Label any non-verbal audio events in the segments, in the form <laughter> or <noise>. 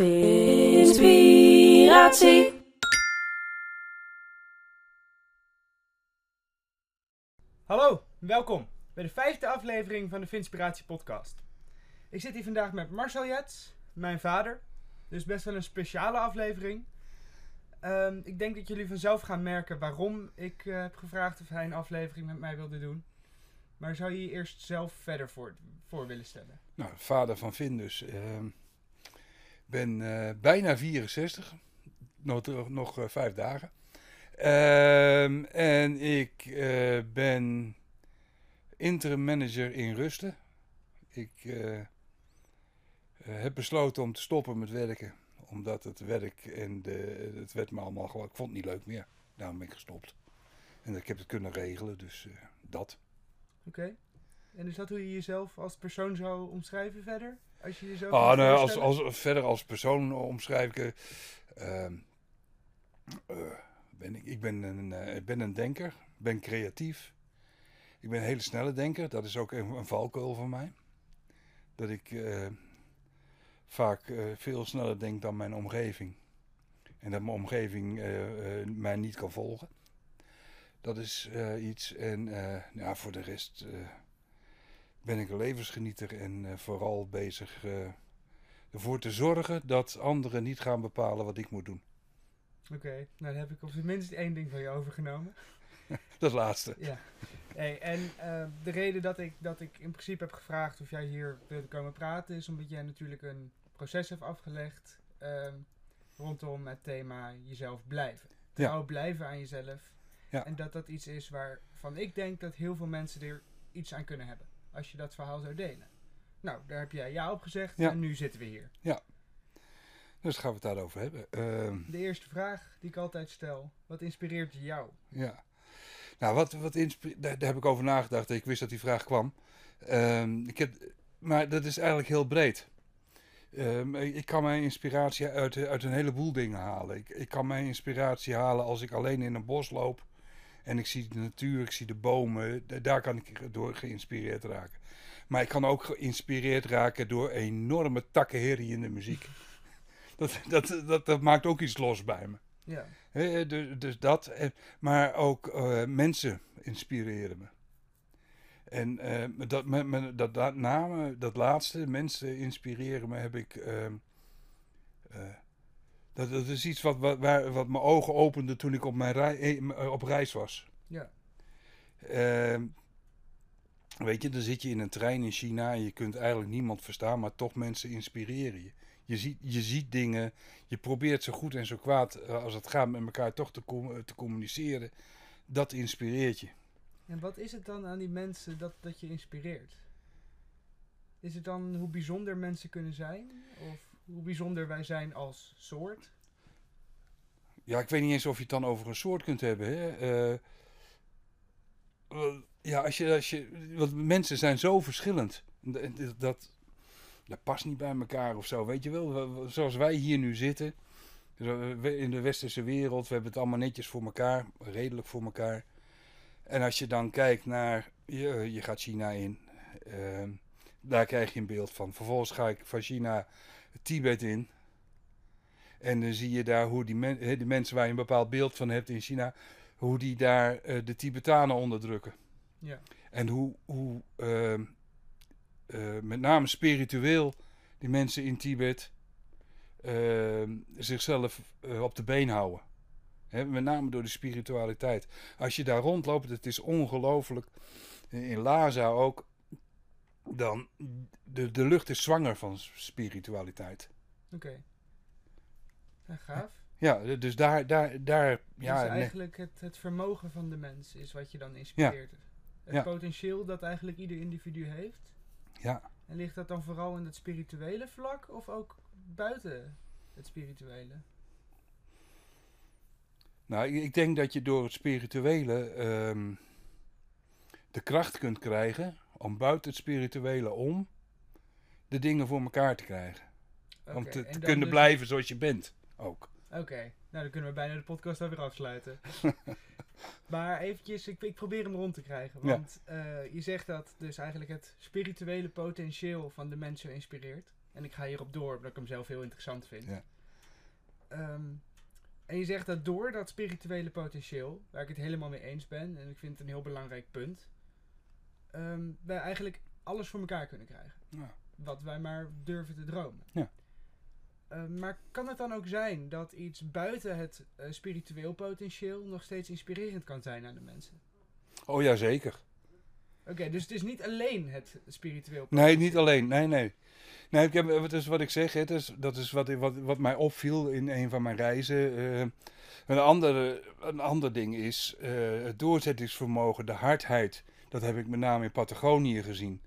Inspiratie. Hallo, welkom bij de vijfde aflevering van de Vinspiratie podcast. Ik zit hier vandaag met Marcel Jets, mijn vader. Dus best wel een speciale aflevering. Ehm, ik denk dat jullie vanzelf gaan merken waarom ik eh, heb gevraagd of hij een aflevering met mij wilde doen. Maar zou je je eerst zelf verder voor, voor willen stellen? Nou, vader van Vin dus. Ik ben eh, bijna 64. Nog, nog eh, vijf dagen. Ehm, en ik eh, ben interim manager in Rusten. Ik heb besloten om te stoppen met werken. Omdat het werk en de, het werd me allemaal gewoon... Ik vond het niet leuk meer. Daarom ben ik gestopt. En ik heb het kunnen regelen, dus dat. Oké. En is dat hoe je jezelf als persoon zou omschrijven verder? Als je jezelf Ah, nou, als, als, verder als persoon omschrijf ik. eh, ehm, eh, ben ik, ik ben een, ik ben een denker, ben creatief. Ik ben een hele snelle denker. Dat is ook een, een valkuil van mij. Dat ik eh, vaak veel sneller denk dan mijn omgeving. En dat mijn omgeving mij niet kan volgen. Dat is iets. En ja, voor de rest ben ik een levensgenieter en eh, vooral bezig eh, ervoor te zorgen dat anderen niet gaan bepalen wat ik moet doen. Oké, nou dan heb ik op zijn minst één ding van je overgenomen. <laughs> Dat laatste. Ja. Hey, en eh, de reden dat ik, dat ik in principe heb gevraagd of jij hier wilde komen praten is omdat jij natuurlijk een proces hebt afgelegd ehm, rondom het thema jezelf blijven. Ja. Trouw blijven aan jezelf. Ja. En dat dat iets is waarvan ik denk dat heel veel mensen er iets aan kunnen hebben. Als je dat verhaal zou delen. Nou, daar heb jij ja op gezegd Ja. en nu zitten we hier. Dus gaan we het daarover hebben. Ehm, De eerste vraag die ik altijd stel. Wat inspireert jou? ja. Nou, wat, wat daar heb ik over nagedacht. Ik wist dat die vraag kwam. Ehm, ik heb, maar dat is eigenlijk heel breed. Ehm, ik kan mijn inspiratie uit, uit een heleboel dingen halen. Ik, ik kan mijn inspiratie halen als ik alleen in een bos loop. En ik zie de natuur, ik zie de bomen. da- Daar kan ik door geïnspireerd raken. Maar ik kan ook geïnspireerd raken door enorme takkenherrie in de muziek. <laughs> Dat, dat, dat, dat maakt ook iets los bij me. Ja. Dus, dus dat. en- Maar ook eh, mensen inspireren me. En eh, dat, met, met, dat, dat name, dat laatste, mensen inspireren me, heb ik. ehm, eh, dat, dat is iets wat, wat, waar, wat mijn ogen opende toen ik op, mijn rei, eh, op reis was. Ja. Ehm, weet je, dan zit je in een trein in China en je kunt eigenlijk niemand verstaan, maar toch mensen inspireren je. Je ziet, je ziet dingen, je probeert zo goed en zo kwaad eh, als het gaat met elkaar toch te, com- te communiceren. Dat inspireert je. En wat is het dan aan die mensen dat, dat je inspireert? Is het dan hoe bijzonder mensen kunnen zijn? Of hoe bijzonder wij zijn als soort? Ja, ik weet niet eens of je het dan over een soort kunt hebben. Hè? Eh, wel, ja, als je, als je, want mensen zijn zo verschillend. Dat, dat, past niet bij elkaar of zo. Weet je wel, We- we- zoals wij hier nu zitten. In de westerse wereld, we hebben het allemaal netjes voor elkaar, redelijk voor elkaar. En als je dan kijkt naar, je, je gaat China in, ehm, daar krijg je een beeld van. Vervolgens ga ik van China Tibet in. En dan zie je daar hoe die, men, hè, die mensen waar je een bepaald beeld van hebt in China, hoe die daar eh, de Tibetanen onderdrukken. Ja. En hoe, hoe ehm, eh, met name spiritueel die mensen in Tibet ehm, zichzelf eh, op de been houden. Hè, met name door de spiritualiteit. Als je daar rondloopt, het is ongelooflijk. In Lhasa ook. Dan, de, de lucht is zwanger van spiritualiteit. Oké. Ja, gaaf. Ja, dus daar, daar, daar ja, dus eigenlijk het, het vermogen van de mens is wat je dan inspireert. Het Ja. potentieel dat eigenlijk ieder individu heeft. ja. En ligt dat dan vooral in het spirituele vlak of ook buiten het spirituele? Nou, ik, ik denk dat je door het spirituele ehm, de kracht kunt krijgen om buiten het spirituele om de dingen voor elkaar te krijgen. om te, kunnen dus- blijven zoals je bent ook. Oké, nou dan kunnen we bijna de podcast alweer afsluiten. <laughs> maar eventjes, ik, ik probeer hem rond te krijgen. Ja. Want eh, je zegt dat dus eigenlijk het spirituele potentieel van de mensen inspireert. En ik ga hierop door, omdat ik hem zelf heel interessant vind. Ja. Ehm, en je zegt dat door dat spirituele potentieel, waar ik het helemaal mee eens ben, en ik vind het een heel belangrijk punt, ehm, wij eigenlijk alles voor elkaar kunnen krijgen. Ja. Wat wij maar durven te dromen. Ja. Ehm, maar kan het dan ook zijn dat iets buiten het eh, spiritueel potentieel nog steeds inspirerend kan zijn aan de mensen? Oh ja, zeker. Oké, dus het is niet alleen het spiritueel Nee, niet alleen. Nee, nee. Nee, ik heb, het is wat ik zeg. Het is, dat is wat, wat, wat mij opviel in een van mijn reizen. Eh, een, andere, een ander ding is eh, het doorzettingsvermogen, de hardheid. Dat heb ik met name in Patagonië gezien.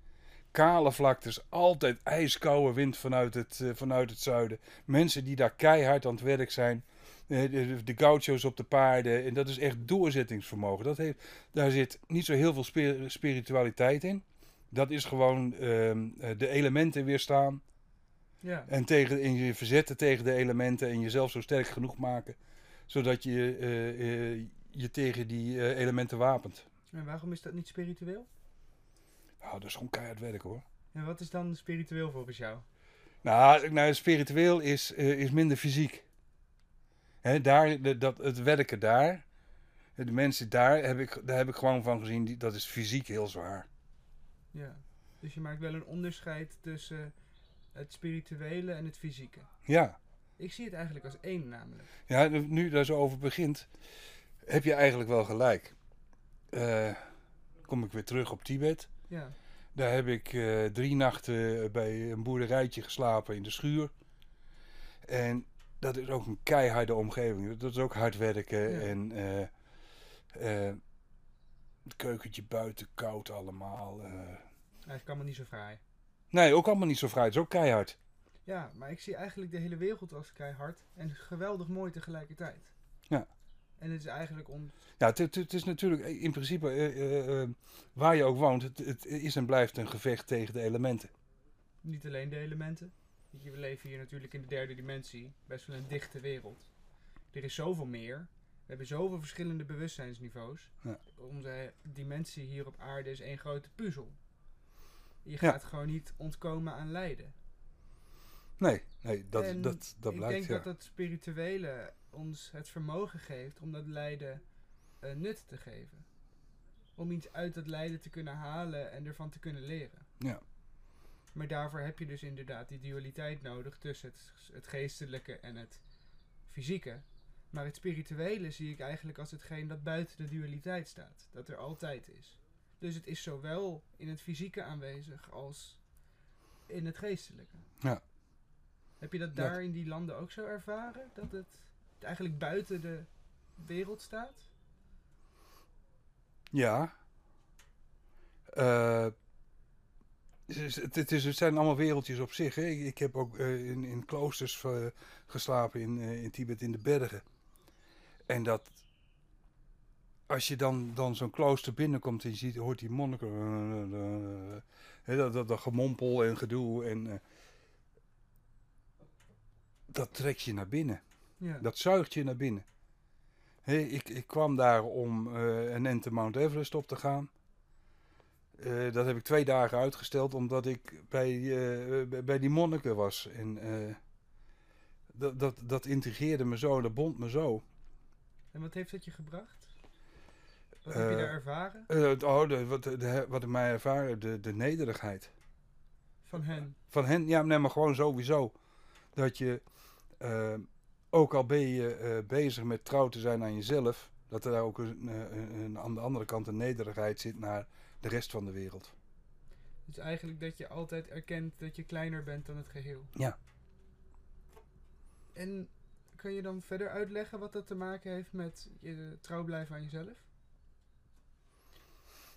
Kale vlaktes, altijd ijskoude wind vanuit het, eh, vanuit het zuiden. Mensen die daar keihard aan het werk zijn. Eh, de, de gaucho's op de paarden. En dat is echt doorzettingsvermogen. Dat heeft, daar zit niet zo heel veel spi- spiritualiteit in. Dat is gewoon ehm, eh, de elementen weerstaan. Ja. En, tegen, en je verzetten tegen de elementen. En jezelf zo sterk genoeg maken. Zodat je je tegen die elementen wapent. En waarom is dat niet spiritueel? Nou, dat is gewoon keihard werk hoor. En wat is dan spiritueel volgens jou? Nou, nou spiritueel is, eh, is minder fysiek. Hè, daar, de, dat, het werken daar, de mensen daar, heb ik, daar heb ik gewoon van gezien, die, dat is fysiek heel zwaar. Ja. Dus je maakt wel een onderscheid tussen het spirituele en het fysieke. Ja, Ik zie het eigenlijk als één namelijk. ja nu daar zo over begint, heb je eigenlijk wel gelijk. Eh, kom ik weer terug op Tibet. Ja. Daar heb ik eh, drie nachten bij een boerderijtje geslapen in de schuur. En dat is ook een keiharde omgeving. Dat is ook hard werken. Ja. En eh, het keukentje buiten koud allemaal. Eigenlijk allemaal niet zo fraai. Nee, ook allemaal niet zo vrij. Het is ook keihard. Ja, maar ik zie eigenlijk de hele wereld als keihard en geweldig mooi tegelijkertijd. Ja. En het is eigenlijk on... Ja, het, het, het is natuurlijk eh, in principe eh, eh, waar je ook woont. Het, het is en blijft een gevecht tegen de elementen. niet alleen de elementen. We leven hier natuurlijk in de derde dimensie. Best wel een dichte wereld. Er is zoveel meer. We hebben zoveel verschillende bewustzijnsniveaus. Ja. Onze dimensie hier op aarde is één grote puzzel. Je Ja. gaat gewoon niet ontkomen aan lijden. Nee, nee dat, En dat, dat ik blijkt. denk ja. dat het spirituele ons het vermogen geeft om dat lijden eh, nut te geven. Om iets uit dat lijden te kunnen halen en ervan te kunnen leren. Ja. Maar daarvoor heb je dus inderdaad die dualiteit nodig tussen het, het geestelijke en het fysieke. Maar het spirituele zie ik eigenlijk als hetgeen dat buiten de dualiteit staat. Dat er altijd is. Dus het is zowel in het fysieke aanwezig als in het geestelijke. Ja. Heb je dat daar in die landen ook zo ervaren? Dat het eigenlijk buiten de wereld staat? Ja. Eh, het, is- het, is, het zijn allemaal wereldjes op zich. Hè. Ik, ik heb ook eh, in, in kloosters geslapen in, eh, in Tibet in de bergen. En dat. Als je dan, dan zo'n klooster binnenkomt en je ziet, hoort die monniken. dat, dat, dat gemompel en gedoe. En, dat trekt je naar binnen. Ja. Dat zuigt je naar binnen. Ik, ik kwam daar om eh, een ente Mount Everest op te gaan. Eh, dat heb ik twee dagen uitgesteld omdat ik bij, eh, bij- die monniken was. En dat, dat, dat integreerde me zo, dat bond me zo. En wat heeft dat je gebracht? Wat heb je daar ervaren? Oh, de, wat, de, wat ik mij ervaren, de, de nederigheid. Van hen? Van hen, ja, nee, maar gewoon sowieso. Dat je, eh, ook al ben je eh, bezig met trouw te zijn aan jezelf, dat er daar ook een, eh, een, een- aan de andere kant een nederigheid zit naar de rest van de wereld. Dus eigenlijk dat je altijd erkent dat je kleiner bent dan het geheel. Ja. En kan je dan verder uitleggen wat dat te maken heeft met je trouw blijven aan jezelf?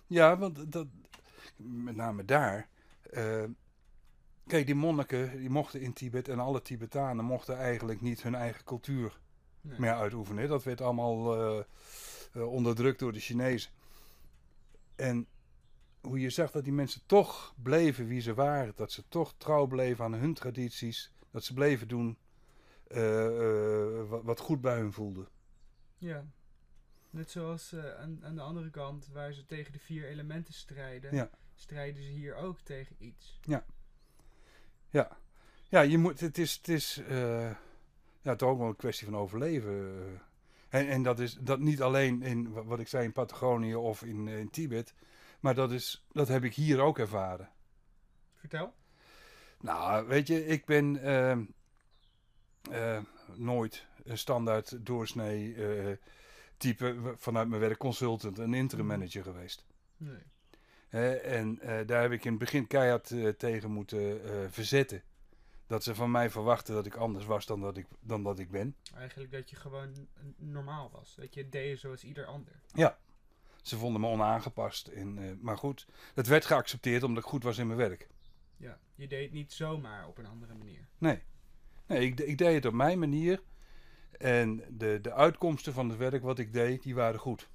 Ja, want dat, met name daar. Kijk, die monniken die mochten in Tibet en alle Tibetanen mochten eigenlijk niet hun eigen cultuur Nee. meer uitoefenen. Dat werd allemaal eh, eh, onderdrukt door de Chinezen. En hoe je zag dat die mensen toch bleven wie ze waren. Dat ze toch trouw bleven aan hun tradities. Dat ze bleven doen eh, wat, goed bij hun voelde. Ja. Net zoals aan, aan de andere kant, waar ze tegen de vier elementen strijden, Ja. strijden ze hier ook tegen iets. Ja, Ja, je moet, het is, het is eh, ja, toch ook wel een kwestie van overleven. eh. En, en dat is dat niet alleen in wa- wat ik zei in Patagonië of in, in Tibet, maar dat, is, dat heb ik hier ook ervaren. Vertel. Nou, weet je, ik ben ehm, eh, nooit een standaard doorsnee eh, type vanuit mijn werk consultant en interim manager geweest. Nee. En eh, daar heb ik in het begin keihard eh, tegen moeten eh, verzetten. Dat ze van mij verwachten dat ik anders was dan dat ik, dan dat ik ben. Eigenlijk dat je gewoon normaal was. Dat je deed zoals ieder ander. Ze vonden me onaangepast. En, maar goed, dat werd geaccepteerd omdat ik goed was in mijn werk. Ja. Je deed het niet zomaar op een andere manier. Nee, nee ik, ik deed het op mijn manier. En de, de uitkomsten van het werk wat ik deed, die waren goed.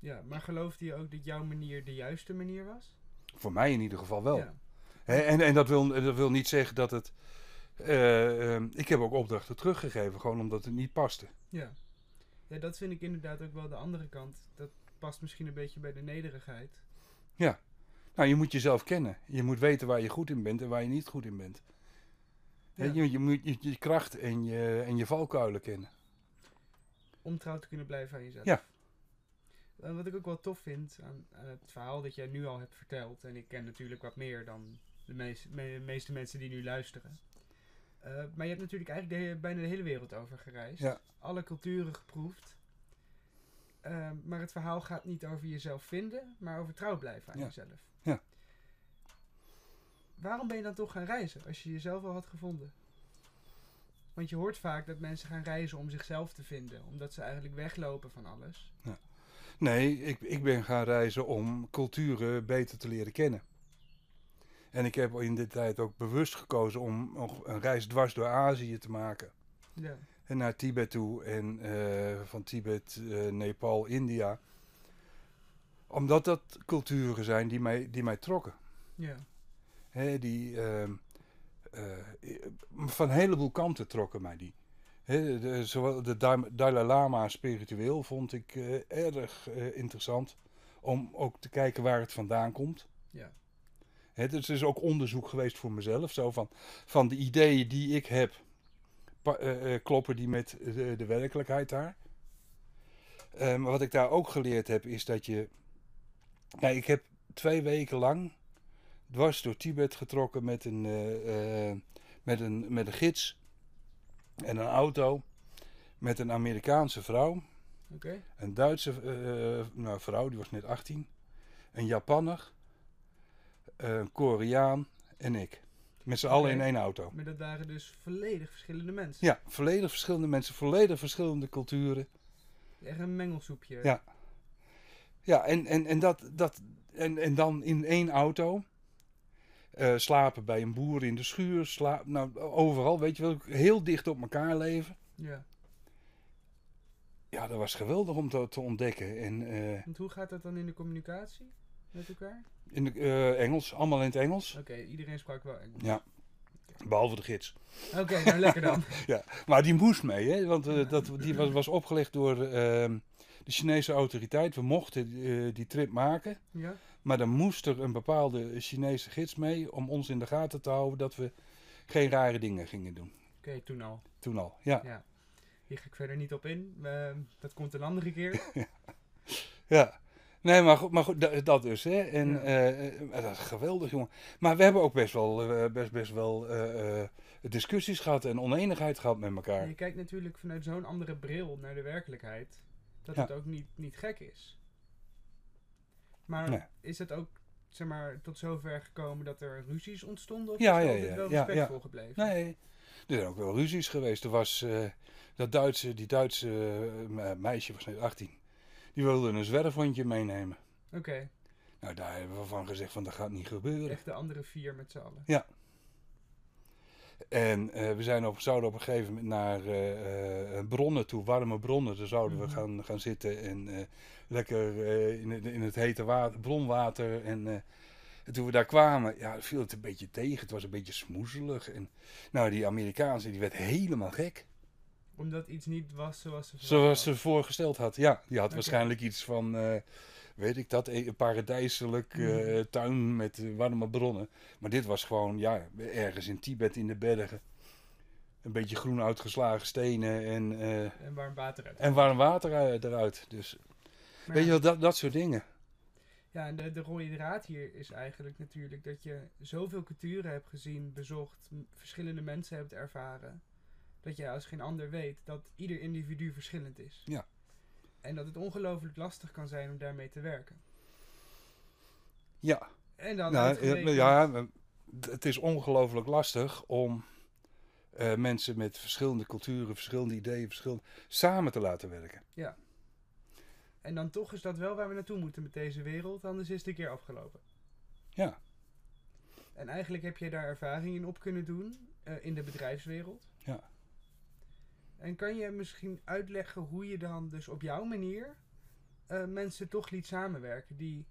Ja, maar geloofde je ook dat jouw manier de juiste manier was? Voor mij in ieder geval wel. Ja. En en dat, wil, dat wil niet zeggen dat het... eh, ehm, ik heb ook opdrachten teruggegeven, gewoon omdat het niet paste. Ja. Ja, dat vind ik inderdaad ook wel de andere kant. Dat past misschien een beetje bij de nederigheid. Nou, je moet jezelf kennen. Je moet weten waar je goed in bent en waar je niet goed in bent. Ja. Je, je moet je, je kracht en je, en je valkuilen kennen. Om trouw te kunnen blijven aan jezelf. Ja. En wat ik ook wel tof vind aan, aan het verhaal dat jij nu al hebt verteld. En ik ken natuurlijk wat meer dan de meest, me- meeste mensen die nu luisteren. Eh, maar je hebt natuurlijk eigenlijk de bijna de hele wereld over gereisd. Ja. Alle culturen geproefd. Ehm, maar het verhaal gaat niet over jezelf vinden, maar over trouw blijven aan Ja. jezelf. Ja. Waarom ben je dan toch gaan reizen als je jezelf al had gevonden? Want je hoort vaak dat mensen gaan reizen om zichzelf te vinden, omdat ze eigenlijk weglopen van alles. Nee, ik, ik ben gaan reizen om culturen beter te leren kennen. En ik heb in dit tijd ook bewust gekozen om nog een reis dwars door Azië te maken. Ja. En naar Tibet toe en eh, van Tibet, eh, Nepal, India. Omdat dat culturen zijn die mij, die mij trokken. Ja. Hè, die, ehm, eh, van een heleboel kanten trokken mij die. De, zowel de Dalai Lama spiritueel vond ik eh, erg eh, interessant. Om ook te kijken waar het vandaan komt. Ja. Hè, dus is ook onderzoek geweest voor mezelf. Zo van, van de ideeën die ik heb, eh, kloppen die met de, de werkelijkheid daar. Maar wat ik daar ook geleerd heb, is dat je... Ja, ik heb twee weken lang dwars door Tibet getrokken met een, met een, met een gids en een auto. Met een Amerikaanse vrouw, een Duitse eh, nou, vrouw, die was net 18, een Japanner, een Koreaan en ik. Met z'n allen in één auto. Maar dat waren dus volledig verschillende mensen. Ja, volledig verschillende mensen, volledig verschillende culturen. Echt een mengelsoepje. Ja. Ja, en, en, en, dat, dat, en, en dan in één auto. Eh, slapen bij een boer in de schuur. Slaap, nou, overal, weet je wel. Heel dicht op elkaar leven. Ja. Ja, dat was geweldig om te, te ontdekken. En eh, Want hoe gaat dat dan in de communicatie met elkaar? in de, eh, Engels, allemaal in het Engels. Oké, iedereen sprak wel Engels. Ja. Behalve de gids. Oké, nou lekker dan. <laughs> Maar die moest mee, hè? Want dat, die was, was opgelegd door ehm, de Chinese autoriteit. We mochten die trip maken. Ja. Maar dan moest er een bepaalde Chinese gids mee om ons in de gaten te houden dat we geen rare dingen gingen doen. Oké, toen al. Toen al, ja. Ja. Hier ga ik verder niet op in. Ehm, dat komt een andere keer. <laughs> ja. Nee, maar goed, maar goed da- dat dus. Hè. En Ja. eh, eh, dat is geweldig, jongen. Maar we hebben ook best wel, eh, best, best wel eh, eh, discussies gehad en oneenigheid gehad met En elkaar. je kijkt natuurlijk vanuit zo'n andere bril naar de werkelijkheid. Dat Ja. het ook niet, niet gek is. Maar Nee. is het ook zeg maar, tot zover gekomen dat er ruzies ontstonden? Of Ja, is het ja, ja, wel ja, ja. respectvol gebleven? Nee, er zijn ook wel ruzies geweest. Er was eh, dat Duitse, die Duitse eh, me- meisje was net 18. Die wilde een zwerfhondje meenemen. Oké, Nou, daar hebben we van gezegd van dat gaat niet gebeuren. echt de andere vier met z'n allen. En eh, we zijn op, zouden op een gegeven moment naar eh, eh, bronnen toe, warme bronnen. Daar zouden Mhm. we gaan, gaan zitten en lekker in, het, in het hete water, bronwater. En, en toen we daar kwamen, ja, viel het een beetje tegen. Het was een beetje smoezelig. En nou, die Amerikaanse, die werd helemaal gek. Omdat iets niet was zoals ze Zoals ze voorgesteld had. Ja, die had waarschijnlijk iets van, weet ik dat, een paradijselijk eh, Mhm. tuin met eh, warme bronnen. Maar dit was gewoon, ja, ergens in Tibet in de bergen. een beetje groen uitgeslagen stenen en, eh, En warm water uit. en warm water eh, eruit. Dus Maar weet je wel, dat, dat soort dingen. Ja, en de, de rode draad hier is eigenlijk natuurlijk dat je zoveel culturen hebt gezien, bezocht, verschillende mensen hebt ervaren. Dat je als geen ander weet dat ieder individu verschillend is. Ja. En dat het ongelooflijk lastig kan zijn om daarmee te werken. Ja, En dan nou, uitgerekend- ja, ja, het is ongelooflijk lastig om eh, mensen met verschillende culturen, verschillende ideeën, verschillende, samen te laten werken. En dan toch is dat wel waar we naartoe moeten met deze wereld, anders is het een keer afgelopen. Ja. En eigenlijk heb je daar ervaring in op kunnen doen eh, in de bedrijfswereld. En kan je misschien uitleggen hoe je dan dus op jouw manier eh, mensen toch liet samenwerken die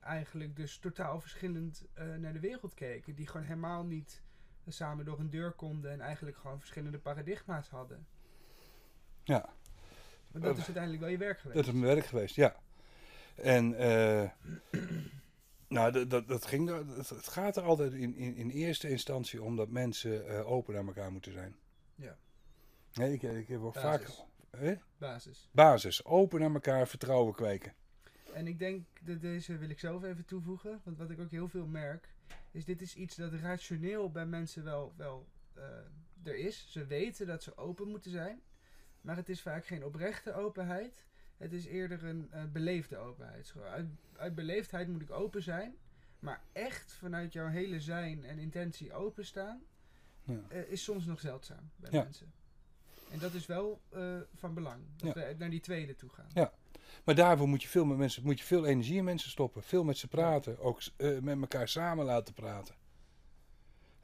eigenlijk dus totaal verschillend eh, naar de wereld keken, die gewoon helemaal niet samen door een deur konden en eigenlijk gewoon verschillende paradigma's hadden. Ja. Maar dat Eh, is uiteindelijk wel je werk geweest. Dat is mijn werk geweest, ja. En eh, nou, dat, dat, dat ging, er- het, gaat er altijd in, in, in eerste instantie om dat mensen open naar elkaar moeten zijn. Ja. Nee, ik, ik heb vaak Basis. hè? Basis. basis, open naar elkaar, vertrouwen kweken. En ik denk dat deze wil ik zelf even toevoegen. Want wat ik ook heel veel merk, is dit is iets dat rationeel bij mensen wel, wel eh, er is. Ze weten dat ze open moeten zijn. Maar het is vaak geen oprechte openheid. Het is eerder een eh, beleefde openheid. Zo, uit, uit beleefdheid moet ik open zijn. Maar echt vanuit jouw hele zijn en intentie openstaan, Ja. eh, is soms nog zeldzaam bij Ja. mensen. En dat is wel eh, van belang. Dat we naar die tweede toe gaan. Ja. Maar daarvoor moet je veel met mensen, moet je veel energie in mensen stoppen. Veel met ze praten. Ook eh, met elkaar samen laten praten.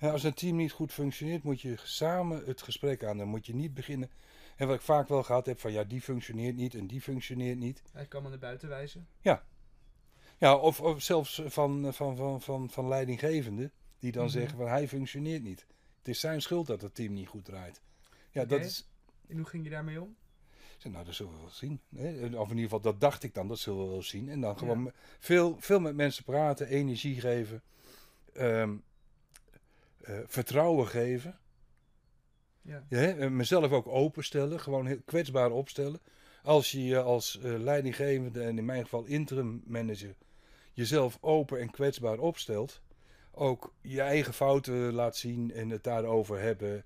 Als een team niet goed functioneert, moet je samen het gesprek aan. Dan moet je niet beginnen. En wat ik vaak wel gehad heb, van ja, die functioneert niet en die functioneert niet. Hij kan maar naar buiten wijzen. Ja, of, of zelfs van, van, van, van, van leidinggevenden, die dan Mhm. zeggen van hij functioneert niet. Het is zijn schuld dat het team niet goed draait. Ja, dat is, En hoe ging je daarmee om? Ik nou, dat zullen we wel zien. Of in ieder geval, dat dacht ik dan, dat zullen we wel zien. En dan gewoon Ja. veel, veel met mensen praten, energie geven, ehm, eh, vertrouwen geven. Ja. Ja, mezelf ook openstellen, gewoon heel kwetsbaar opstellen. Als je je als eh, leidinggevende en in mijn geval interim manager jezelf open en kwetsbaar opstelt, ook je eigen fouten laat zien en het daarover hebben,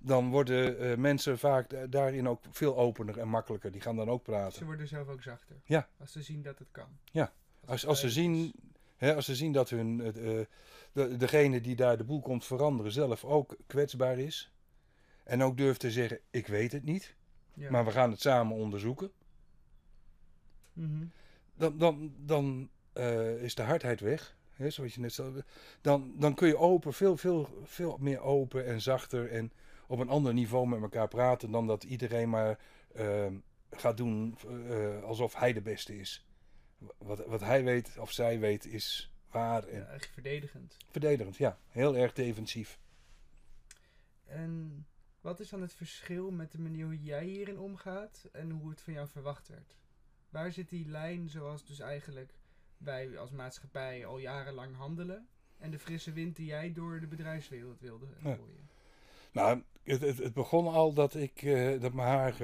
dan worden eh, mensen vaak da- daarin ook veel opener en makkelijker. Die gaan dan ook Ze praten. worden zelf ook zachter. Ja. Als ze zien dat het kan. Ja. Als, als, ze zien, hè, als ze zien dat hun, eh, eh, de, degene die daar de boel komt veranderen zelf ook kwetsbaar is. En ook durft te zeggen, ik weet het niet, Ja. maar we gaan het samen onderzoeken. Mhm. Dan, dan, dan eh, is de hardheid weg. Hè, zoals je net zei. Dan, dan kun je open, veel, veel, veel meer open en zachter en op een ander niveau met elkaar praten dan dat iedereen maar eh, gaat doen eh, alsof hij de beste is. Wat, wat hij weet of zij weet is waar en Ja, echt verdedigend. verdedigend. Ja, heel erg defensief. En wat is dan het verschil met de manier hoe jij hierin omgaat en hoe het van jou verwacht werd? Waar zit die lijn zoals dus eigenlijk wij als maatschappij al jarenlang handelen en de frisse wind die jij door de bedrijfswereld wilde Ja. gooien? Nou, het, het, het begon al dat ik eh, dat mijn haar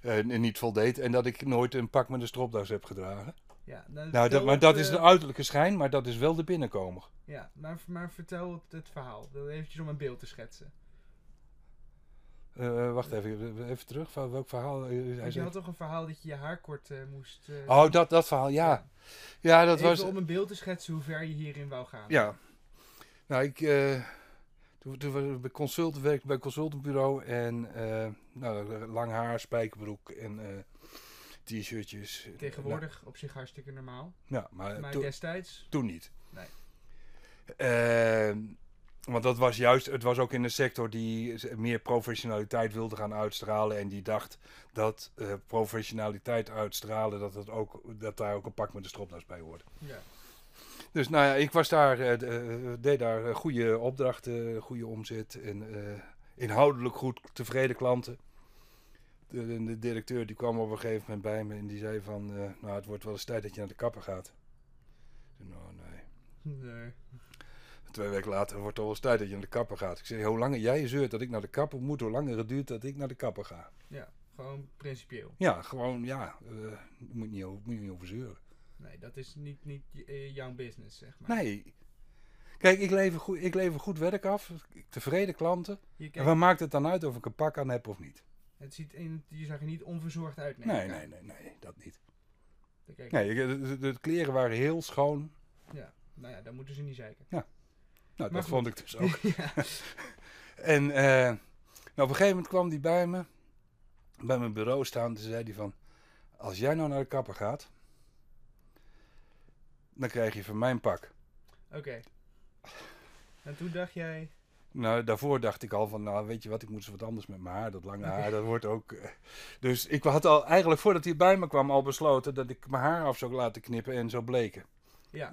eh, <laughs> niet voldeed en dat ik nooit een pak met een stropdas heb gedragen. Ja, nou, Nou, dat, maar het, dat is de uiterlijke schijn, maar dat is wel de binnenkomer. Ja, maar, maar vertel het, verhaal. Eventjes om een beeld te schetsen. Wacht even, even terug. Van welk verhaal? hij je had toch een verhaal dat je je haar kort moest... Oh, dat, dat verhaal, ja. Ja, dat Even was... om een beeld te schetsen hoe ver je hierin wou gaan. Ja. Nou, ik... toen, toen bij consult, werkte bij een consultantbureau en eh, nou, lang haar, spijkerbroek en eh, t-shirtjes. Tegenwoordig op zich hartstikke normaal. Ja, maar, destijds... Toen niet. Nee. Ehm, want dat was juist, het was ook in een sector die meer professionaliteit wilde gaan uitstralen. En die dacht dat eh, professionaliteit uitstralen, dat, het ook, dat daar ook een pak met de stropdas bij hoorde. Ja. Dus nou ja, ik was daar, eh, eh, deed daar eh, goede opdrachten, goede omzet en inhoudelijk goed tevreden klanten. De, directeur die kwam op een gegeven moment bij me en die zei van, nou het wordt wel eens tijd dat je naar de kapper gaat. Ik zei, nou nee. Nee. Twee weken later wordt het al eens tijd dat je naar de kapper gaat. Ik zeg, hoe langer jij zeurt dat ik naar de kapper moet, hoe langer het duurt dat ik naar de kapper ga. Ja, gewoon principieel. Ja, gewoon, ja, moet, niet over, moet je niet over zeuren. Nee, dat is niet, niet eh, jouw business, zeg maar. Nee. Kijk, ik lever goed, ik lever goed werk af, tevreden klanten. En wat maakt het dan uit of ik een pak aan heb of niet? het ziet in, je zag er niet onverzorgd uit. Nee, nee, aan. nee, nee, dat niet. Kijk, Nee, de, kleren waren heel schoon. Ja, nou ja, dan moeten ze niet zeiken. Nou, Maar dat goed. vond ik dus ook. <laughs> ja. <laughs> En eh, nou, op een gegeven moment kwam die bij me, bij mijn bureau staan. Toen zei hij van, als jij nou naar de kapper gaat, dan krijg je van mijn pak. Oké. En toen dacht jij, Nou, daarvoor dacht ik al van, nou weet je wat, ik moet eens wat anders met mijn haar. Dat lange haar, dat wordt ook... eh. Dus ik had al, eigenlijk voordat hij bij me kwam, al besloten dat ik mijn haar af zou laten knippen en zou bleken. ja,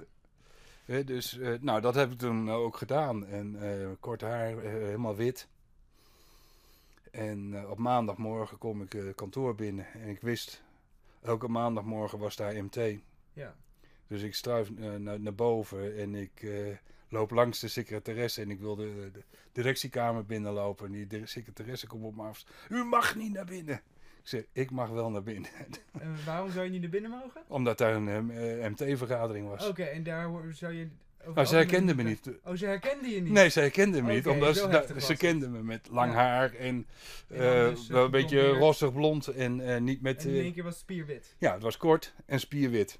dus, eh, nou, dat heb ik toen ook gedaan. En eh, kort haar, eh, helemaal wit. En eh, op maandagmorgen kom ik eh, kantoor binnen. En ik wist, elke maandagmorgen was daar MT. ja, Dus ik struif eh, naar, naar boven en ik eh, loop langs de secretaresse. En ik wil de, de directiekamer binnenlopen. En die de secretaresse komt op me af. U mag niet naar binnen. Ik zeg, ik mag wel naar binnen. <laughs> En waarom zou je niet naar binnen mogen? Omdat daar een eh, MT-vergadering was. Oké, en daar zou je... maar ze algemeen- herkende me niet. Oh, ze herkende je niet? Nee, ze herkende me niet, omdat ze, ze kende me met lang Ja. haar en dus, een beetje rossig blond en niet met... En in één keer was het spierwit. ja, het was kort en spierwit.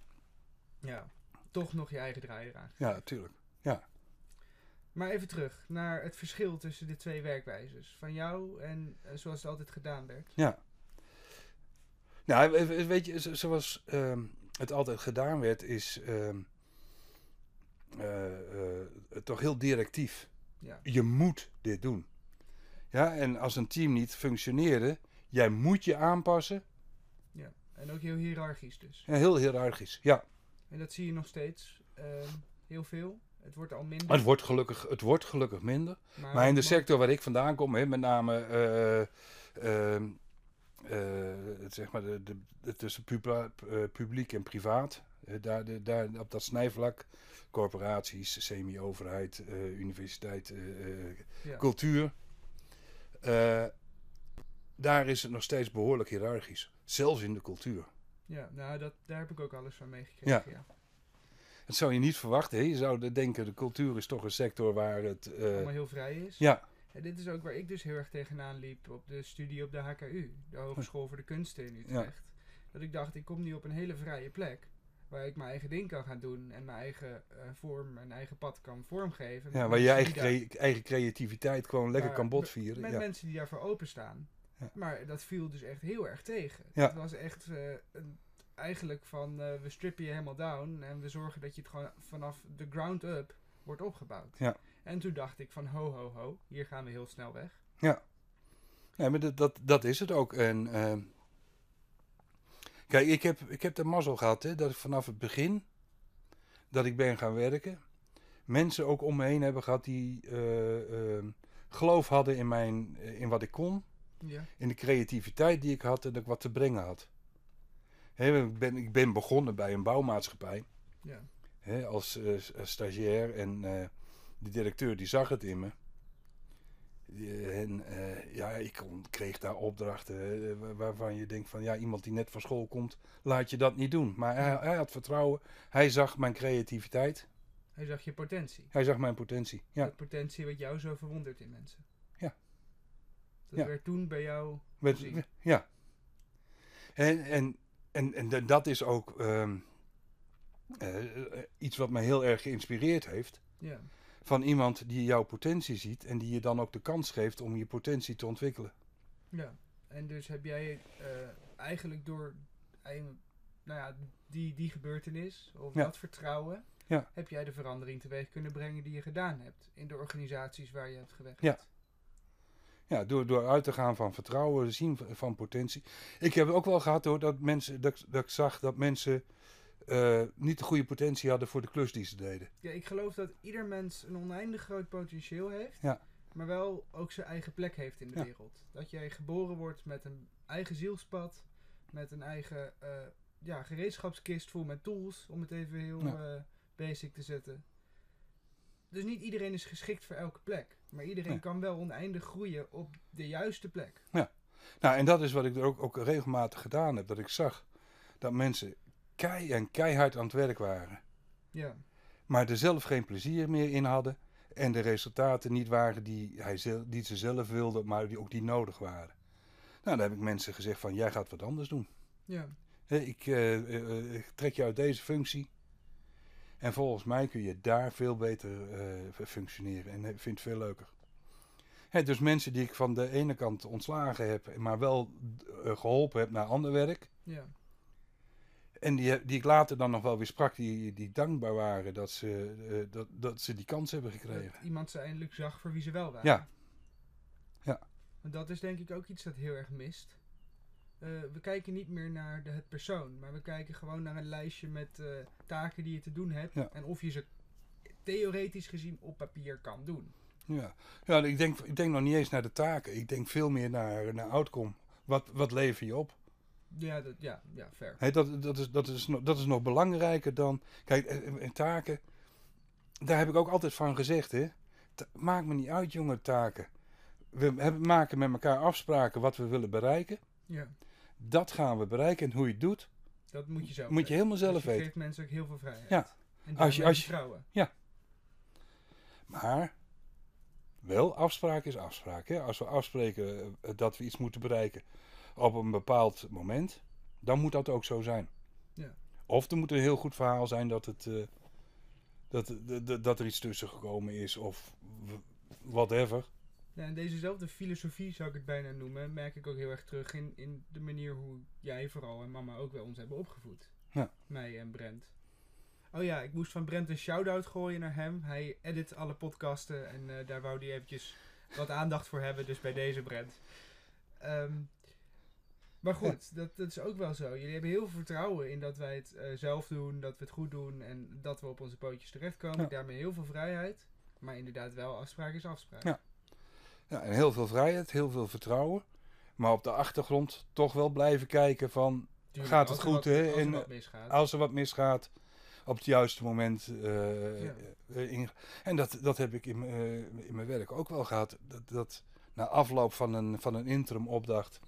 Ja. Toch nog je eigen draaier aan. Ja, natuurlijk. Maar even terug naar het verschil tussen de twee werkwijzes. Van jou en eh, zoals het altijd gedaan werd. Ja. Nou, we- we- weet je, zo- zoals ehm, het altijd gedaan werd, is ehm, eh, eh, toch heel directief. Ja, Je moet dit doen. Ja, en als een team niet functioneerde, jij moet je aanpassen. ja. En ook heel hiërarchisch dus. Ja, heel hiërarchisch, ja. En dat zie je nog steeds ehm, heel veel. Het wordt al minder. Het wordt gelukkig, het wordt gelukkig minder. maar, Maar in de sector waar ik vandaan kom, hè, met name eh, ehm, eh, het zeg maar de, de, de- tussen publa- eh, publiek en privaat, daar, de, daar op dat snijvlak, corporaties, semi-overheid, universiteit, Ja. cultuur, daar is het nog steeds behoorlijk hiërarchisch. Zelfs in de cultuur. Ja, nou, dat, daar heb ik ook alles van meegekregen. Ja. Dat zou je niet verwachten. Hè? Je zou denken, de cultuur is toch een sector waar het... eh, Allemaal heel vrij is. ja, En dit is ook waar ik dus heel erg tegenaan liep op de studie op de HKU, de Hogeschool voor de Kunsten in Utrecht. Dat ik dacht, ik kom nu op een hele vrije plek. Waar ik mijn eigen ding kan gaan doen en mijn eigen eh, vorm en eigen pad kan vormgeven. ja, waar je eigen, crea- eigen creativiteit gewoon lekker Ja, kan botvieren. Met Ja. mensen die daarvoor openstaan. Ja. Maar dat viel dus echt heel erg tegen. Ja. Het was echt eh, een- eigenlijk van eh, we strippen je helemaal down en we zorgen dat je het gewoon vanaf de ground up wordt opgebouwd. Ja. En toen dacht ik van ho ho ho, hier gaan we heel snel weg. Nee, maar dat, dat, dat is het ook. En, ehm, kijk, ik heb, ik heb de mazzel gehad hè, dat ik vanaf het begin dat ik ben gaan werken, mensen ook om me heen hebben gehad die eh, ehm, geloof hadden in, mijn, in wat ik kon, Ja. in de creativiteit die ik had en dat ik wat te brengen had. Ik, ben, ik ben begonnen bij een bouwmaatschappij Ja. als, eh, als stagiair en eh, de directeur die zag het in me. En eh, ja, ik kon- kreeg daar opdrachten eh, wa- waarvan je denkt van ja, iemand die net van school komt, laat je dat niet doen. Maar hij, hij had vertrouwen, hij zag mijn creativiteit, Hij zag je potentie. hij zag mijn potentie. Ja, Dat potentie wat jou zo verwondert in mensen. Dat Ja. werd toen bij jou Met- ja. En, en, en, en da- dat is ook ehm, eh, iets wat mij heel erg geïnspireerd heeft. Ja. Van iemand die jouw potentie ziet en die je dan ook de kans geeft om je potentie te ontwikkelen. Ja, en dus heb jij eh, eigenlijk door nou ja, die, die gebeurtenis of Ja. dat vertrouwen, Ja. heb jij de verandering teweeg kunnen brengen die je gedaan hebt in de organisaties waar je hebt gewerkt. Ja. Ja, door, door uit te gaan van vertrouwen, zien van, potentie. Ik heb ook wel gehad hoor, dat, mensen, dat, ik- dat ik zag dat mensen eh, niet de goede potentie hadden voor de klus die ze deden. Ja, ik geloof dat ieder mens een oneindig groot potentieel heeft, Ja. maar wel ook zijn eigen plek heeft in de Ja. wereld. Dat jij geboren wordt met een eigen zielspad, met een eigen eh, ja, gereedschapskist vol met tools, om het even heel Ja. eh, basic te zetten. Dus niet iedereen is geschikt voor elke plek. Maar iedereen kan wel oneindig groeien op de juiste plek. Nou, en dat is wat ik er ook, ook regelmatig gedaan heb. Dat ik zag dat mensen kei en keihard aan het werk waren. Ja, Maar er zelf geen plezier meer in hadden. En de resultaten niet waren die, hij die ze zelf wilden, maar die ook die nodig waren. Nou, dan heb ik mensen gezegd van, jij gaat wat anders doen. ja, ik, eh, eh, ik trek je uit deze functie. En volgens mij kun je daar veel beter eh, functioneren. En ik vind het veel leuker. Dus mensen die ik van de ene kant ontslagen heb, maar wel eh, geholpen heb naar ander werk. ja. En die, die ik later dan nog wel weer sprak, die, die dankbaar waren dat ze, eh, dat, dat ze die kans hebben gekregen. Dat iemand ze eindelijk zag voor wie ze wel waren. Ja. Ja. Want dat is denk ik ook iets dat heel erg mist. Eh, we kijken niet meer naar de, het persoon, maar we kijken gewoon naar een lijstje met eh, taken die je te doen hebt. Ja. En of je ze theoretisch gezien op papier kan doen. Ja, ja ik, denk, ik denk nog niet eens naar de taken. Ik denk veel meer naar, naar outcome. Wat, wat lever je op? Ja, dat, ja, ja, fair. Dat, dat, is, dat, is nog, dat is nog belangrijker dan. Kijk, eh, en taken. Daar heb ik ook altijd van gezegd. Hè. Ta- Maakt me niet uit, jonge taken. We hebben, maken met elkaar afspraken wat we willen bereiken. Ja, Dat gaan we bereiken. En hoe je het doet, dat moet je zelf moet je helemaal zelf Dus je weten. geeft mensen ook heel veel vrijheid. Ja. En Als je- als je- vertrouwen. Maar wel, afspraak is afspraak. Hè? Als we afspreken eh, dat we iets moeten bereiken op een bepaald moment, dan moet dat ook zo zijn. Ja. Of er moet een heel goed verhaal zijn dat, het, eh, dat, dat- dat, er iets tussen gekomen is of whatever. Ja, en dezezelfde filosofie zou ik het bijna noemen, merk ik ook heel erg terug in, in de manier hoe jij vooral en mama ook wel ons hebben opgevoed. Ja. Mij en Brent. Oh ja, ik moest van Brent een shout-out gooien naar hem. Hij edit alle podcasten en eh, daar wou hij eventjes wat aandacht voor hebben, dus bij deze Brent. Ehm, maar goed, dat, dat is ook wel zo. Jullie hebben heel veel vertrouwen in dat wij het eh, zelf doen, dat we het goed doen en dat we op onze pootjes terechtkomen. Ja. Daarmee heel veel vrijheid. Maar inderdaad wel, afspraak is afspraak. Ja. Ja, en heel veel vrijheid, heel veel vertrouwen. Maar op de achtergrond toch wel blijven kijken van Tuurlijk, Gaat het goed, hè? Als er En, wat misgaat. als er wat misgaat, op het juiste moment. eh, Ja. eh, in- en dat, dat heb ik in, mijn, eh, in mijn werk ook wel gehad. Dat, dat na afloop van een, van een interim opdracht.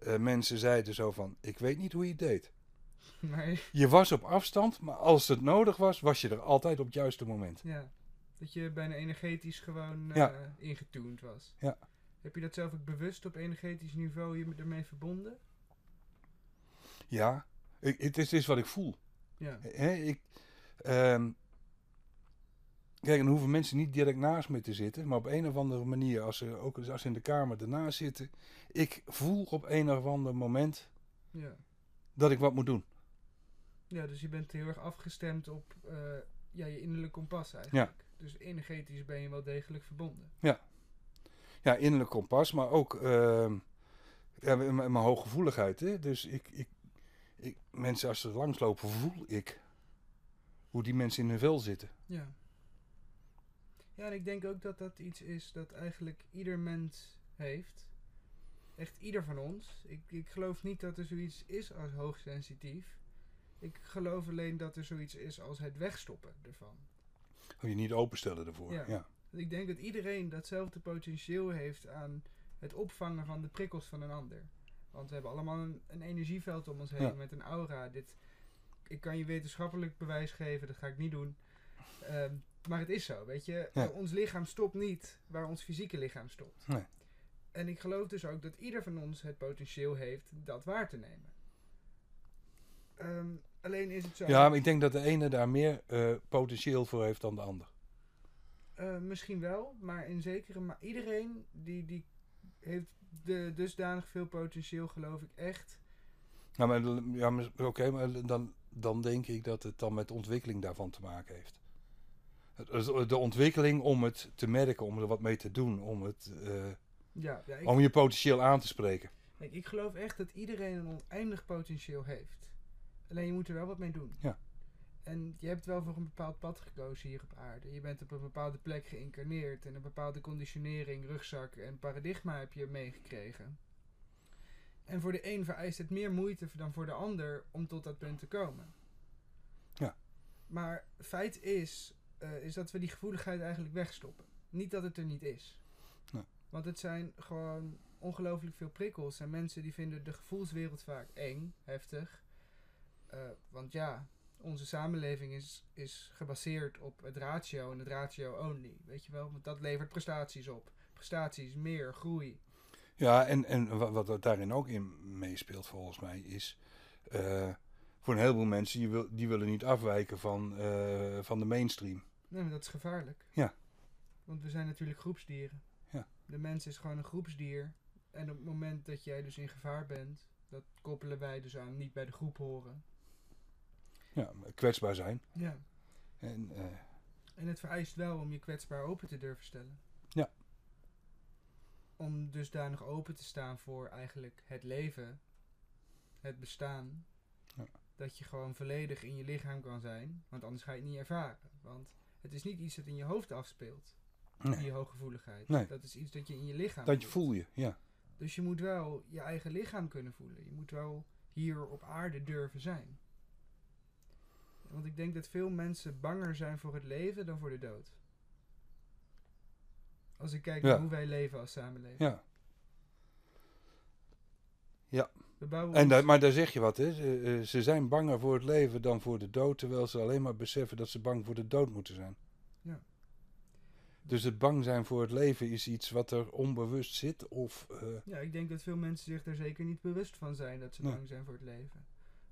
eh, mensen zeiden zo van: Ik weet niet hoe je het deed. <laughs> Nee, Je was op afstand, maar als het nodig was, was je er altijd op het juiste moment. ja. Dat je bijna energetisch gewoon Ja. ingetuned was. Ja. Heb je dat zelf ook bewust op energetisch niveau je ermee verbonden? Ja, ik, het, is, het is wat ik voel. Ja. Ik, ehm, kijk, en hoeven mensen niet direct naast me te zitten, maar op een of andere manier, als ze, ook als ze in de kamer ernaast zitten, ik voel op een of ander moment Ja. dat ik wat moet doen. ja, dus je bent heel erg afgestemd op eh, ja, je innerlijk kompas eigenlijk. Dus energetisch ben je wel degelijk verbonden. Ja, innerlijk kompas, maar ook ehm, ja, mijn, mijn hooggevoeligheid. Hè? Dus ik, ik, ik, mensen als ze langslopen, voel ik hoe die mensen in hun vel zitten. Ja. Ja, en ik denk ook dat dat iets is dat eigenlijk ieder mens heeft. Echt ieder van ons. Ik, ik geloof niet dat er zoiets is als hoogsensitief. Ik geloof alleen dat er zoiets is als het wegstoppen ervan. Je niet openstellen ervoor. Ja. Ja. Ik denk dat iedereen datzelfde potentieel heeft aan het opvangen van de prikkels van een ander. Want we hebben allemaal een, een energieveld om ons heen Ja. met een aura. Dit, ik kan je wetenschappelijk bewijs geven, dat ga ik niet doen. Ehm, maar het is zo, weet je. Ja. Ons lichaam stopt niet waar ons fysieke lichaam stopt. Nee. En ik geloof dus ook dat ieder van ons het potentieel heeft dat waar te nemen. Ehm, alleen is het zo. ja, maar ik denk dat de ene daar meer eh, potentieel voor heeft dan de ander. Eh, misschien wel, maar in zekere ma iedereen die, die heeft de, dusdanig veel potentieel, geloof ik echt. Nou, maar, ja, maar- oké, maar dan, dan denk ik dat het dan met ontwikkeling daarvan te maken heeft. De ontwikkeling om het te merken, om er wat mee te doen, om, het, eh, Ja, ja ik, om je potentieel aan te spreken. kijk, ik geloof echt dat iedereen een oneindig potentieel heeft. Alleen je moet er wel wat mee doen. Ja. En je hebt wel voor een bepaald pad gekozen hier op aarde. Je bent op een bepaalde plek geïncarneerd en een bepaalde conditionering, rugzak en paradigma heb je meegekregen. En voor de een vereist het meer moeite dan voor de ander om tot dat punt te komen. Ja. Maar feit is, eh, is dat we die gevoeligheid eigenlijk wegstoppen. Niet dat het er niet is. Nee. Want het zijn gewoon ongelooflijk veel prikkels. En mensen die vinden de gevoelswereld vaak eng, heftig. Eh, want ja, onze samenleving is, is gebaseerd op het ratio en het ratio only. Weet je wel? Want dat levert prestaties op. Prestaties, meer, groei. Ja, en, en wa- wat, wat daarin ook in meespeelt volgens mij is... eh, voor een heleboel mensen, die, wil, die willen niet afwijken van, eh, van de mainstream. Nee, maar dat is gevaarlijk. Ja. Want we zijn natuurlijk groepsdieren. Ja. De mens is gewoon een groepsdier. En op het moment dat jij dus in gevaar bent, dat koppelen wij dus aan niet bij de groep horen. Ja, kwetsbaar zijn. Ja. En, eh, En het vereist wel om je kwetsbaar open te durven stellen. Ja. Om dusdanig open te staan voor eigenlijk het leven, het bestaan. Ja. Dat je gewoon volledig in je lichaam kan zijn, want anders ga je het niet ervaren. Want het is niet iets dat in je hoofd afspeelt, nee. die hooggevoeligheid. Nee. Dat is iets dat je in je lichaam Dat je voelt. voel je, ja. Dus je moet wel je eigen lichaam kunnen voelen. Je moet wel hier op aarde durven zijn. Want ik denk dat veel mensen banger zijn voor het leven dan voor de dood. Als ik kijk Ja. naar hoe wij leven als samenleving. ja. Bouwen En maar daar zeg je wat, hè. Ze, eh, ze zijn banger voor het leven dan voor de dood, terwijl ze alleen maar beseffen dat ze bang voor de dood moeten zijn. Ja. Dus het bang zijn voor het leven is iets wat er onbewust zit, of... eh, Ja, ik denk dat veel mensen zich daar zeker niet bewust van zijn dat ze Nee. bang zijn voor het leven.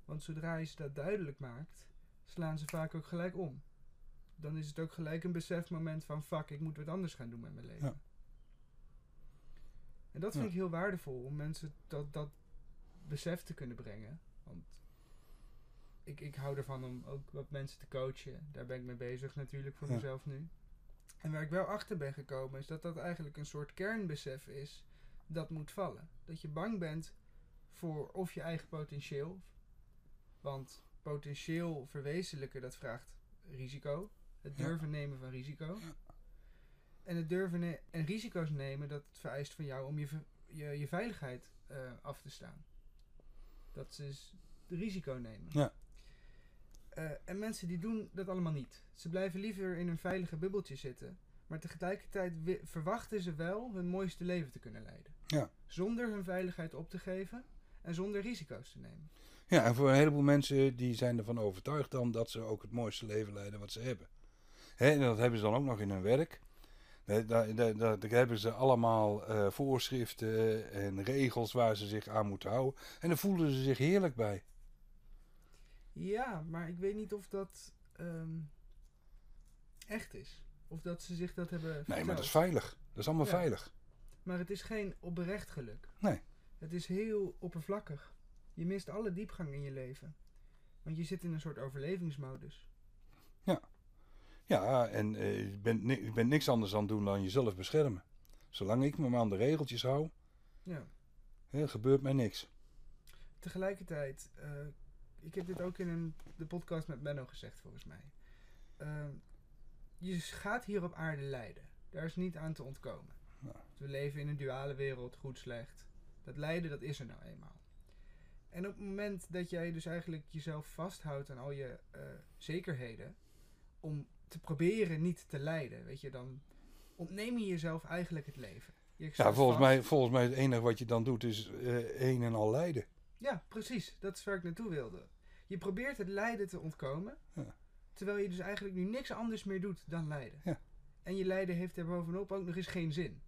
Want zodra je ze dat duidelijk maakt, slaan ze vaak ook gelijk om. Dan is het ook gelijk een besefmoment van fuck, ik moet wat anders gaan doen met mijn leven. Ja. En dat vind Ja. ik heel waardevol om mensen dat, dat besef te kunnen brengen. Want ik, ik hou ervan om ook wat mensen te coachen. Daar ben ik mee bezig natuurlijk voor Ja. mezelf nu. En waar ik wel achter ben gekomen is dat dat eigenlijk een soort kernbesef is dat moet vallen. Dat je bang bent voor of je eigen potentieel. Want potentieel verwezenlijken, dat vraagt risico. Het Ja. durven nemen van risico. En het durven ne- en risico's nemen, dat vereist van jou om je, je, je veiligheid eh, af te staan. Dat is de risico nemen. Ja. Eh, en mensen die doen dat allemaal niet. Ze blijven liever in een veilige bubbeltje zitten. Maar tegelijkertijd verwachten ze wel hun mooiste leven te kunnen leiden. Ja. Zonder hun veiligheid op te geven en zonder risico's te nemen. Ja, en voor een heleboel mensen die zijn ervan overtuigd dan dat ze ook het mooiste leven leiden wat ze hebben. Hè, en dat hebben ze dan ook nog in hun werk. Daar, daar, daar, daar hebben ze allemaal eh, voorschriften en regels waar ze zich aan moeten houden. En daar voelen ze zich heerlijk bij. Ja, maar ik weet niet of dat ehm, echt is. Of dat ze zich dat hebben Nee, maar verteld. dat is veilig. Dat is allemaal Ja. veilig. Maar het is geen oprecht geluk. Nee. Het is heel oppervlakkig. Je mist alle diepgang in je leven. Want je zit in een soort overlevingsmodus. Ja, en eh, je, bent ni- je bent niks anders aan doen dan jezelf beschermen. Zolang ik me maar aan de regeltjes hou, Ja. hè, gebeurt mij niks. Tegelijkertijd, eh, ik heb dit ook in een, de podcast met Menno gezegd volgens mij. Ehm, je gaat hier op aarde lijden. Daar is niet aan te ontkomen. Ja. We leven in een duale wereld, goed, slecht. Dat lijden, dat is er nou eenmaal. En op het moment dat jij dus eigenlijk jezelf vasthoudt aan al je eh, zekerheden, om te proberen niet te lijden, weet je, dan ontneem je jezelf eigenlijk het leven. Je Ja, volgens vast. mij, volgens mij het enige wat je dan doet is eh een en al lijden. Ja, precies. Dat is waar ik naartoe wilde. Je probeert het lijden te ontkomen, Ja. terwijl je dus eigenlijk nu niks anders meer doet dan lijden. Ja. En je lijden heeft er bovenop ook nog eens geen zin.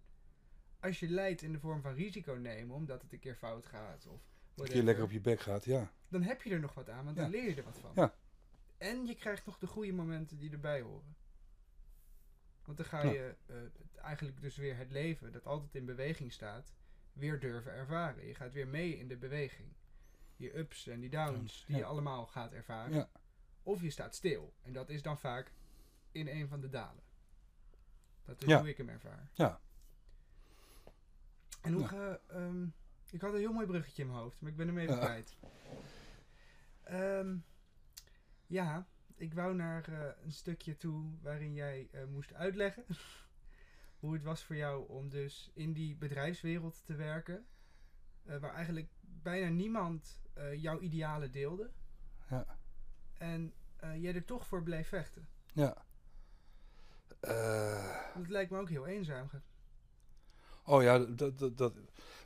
Als je lijdt in de vorm van risico nemen, omdat het een keer fout gaat, of Dat whatever, je lekker op je bek gaat, ja. dan heb je er nog wat aan, want dan leer je er wat van. Ja. En je krijgt nog de goede momenten die erbij horen. Want dan ga je eh, eigenlijk dus weer het leven, dat altijd in beweging staat, weer durven ervaren. Je gaat weer mee in de beweging. Je ups en die downs, die je allemaal gaat ervaren. Ja. Of je staat stil. En dat is dan vaak in een van de dalen. Dat is Ja. hoe ik hem ervaar. Ja. En hoe Ja. ga... ehm, ik had een heel mooi bruggetje in mijn hoofd, maar ik ben hem even Ja. kwijt. Ehm, ja, ik wou naar eh, een stukje toe waarin jij eh, moest uitleggen <laughs> hoe het was voor jou om dus in die bedrijfswereld te werken. eh, waar eigenlijk bijna niemand jouw idealen deelde. Ja. En jij er toch voor bleef vechten. Ja. Dat lijkt me ook heel eenzaam. oh ja, dat, dat, dat.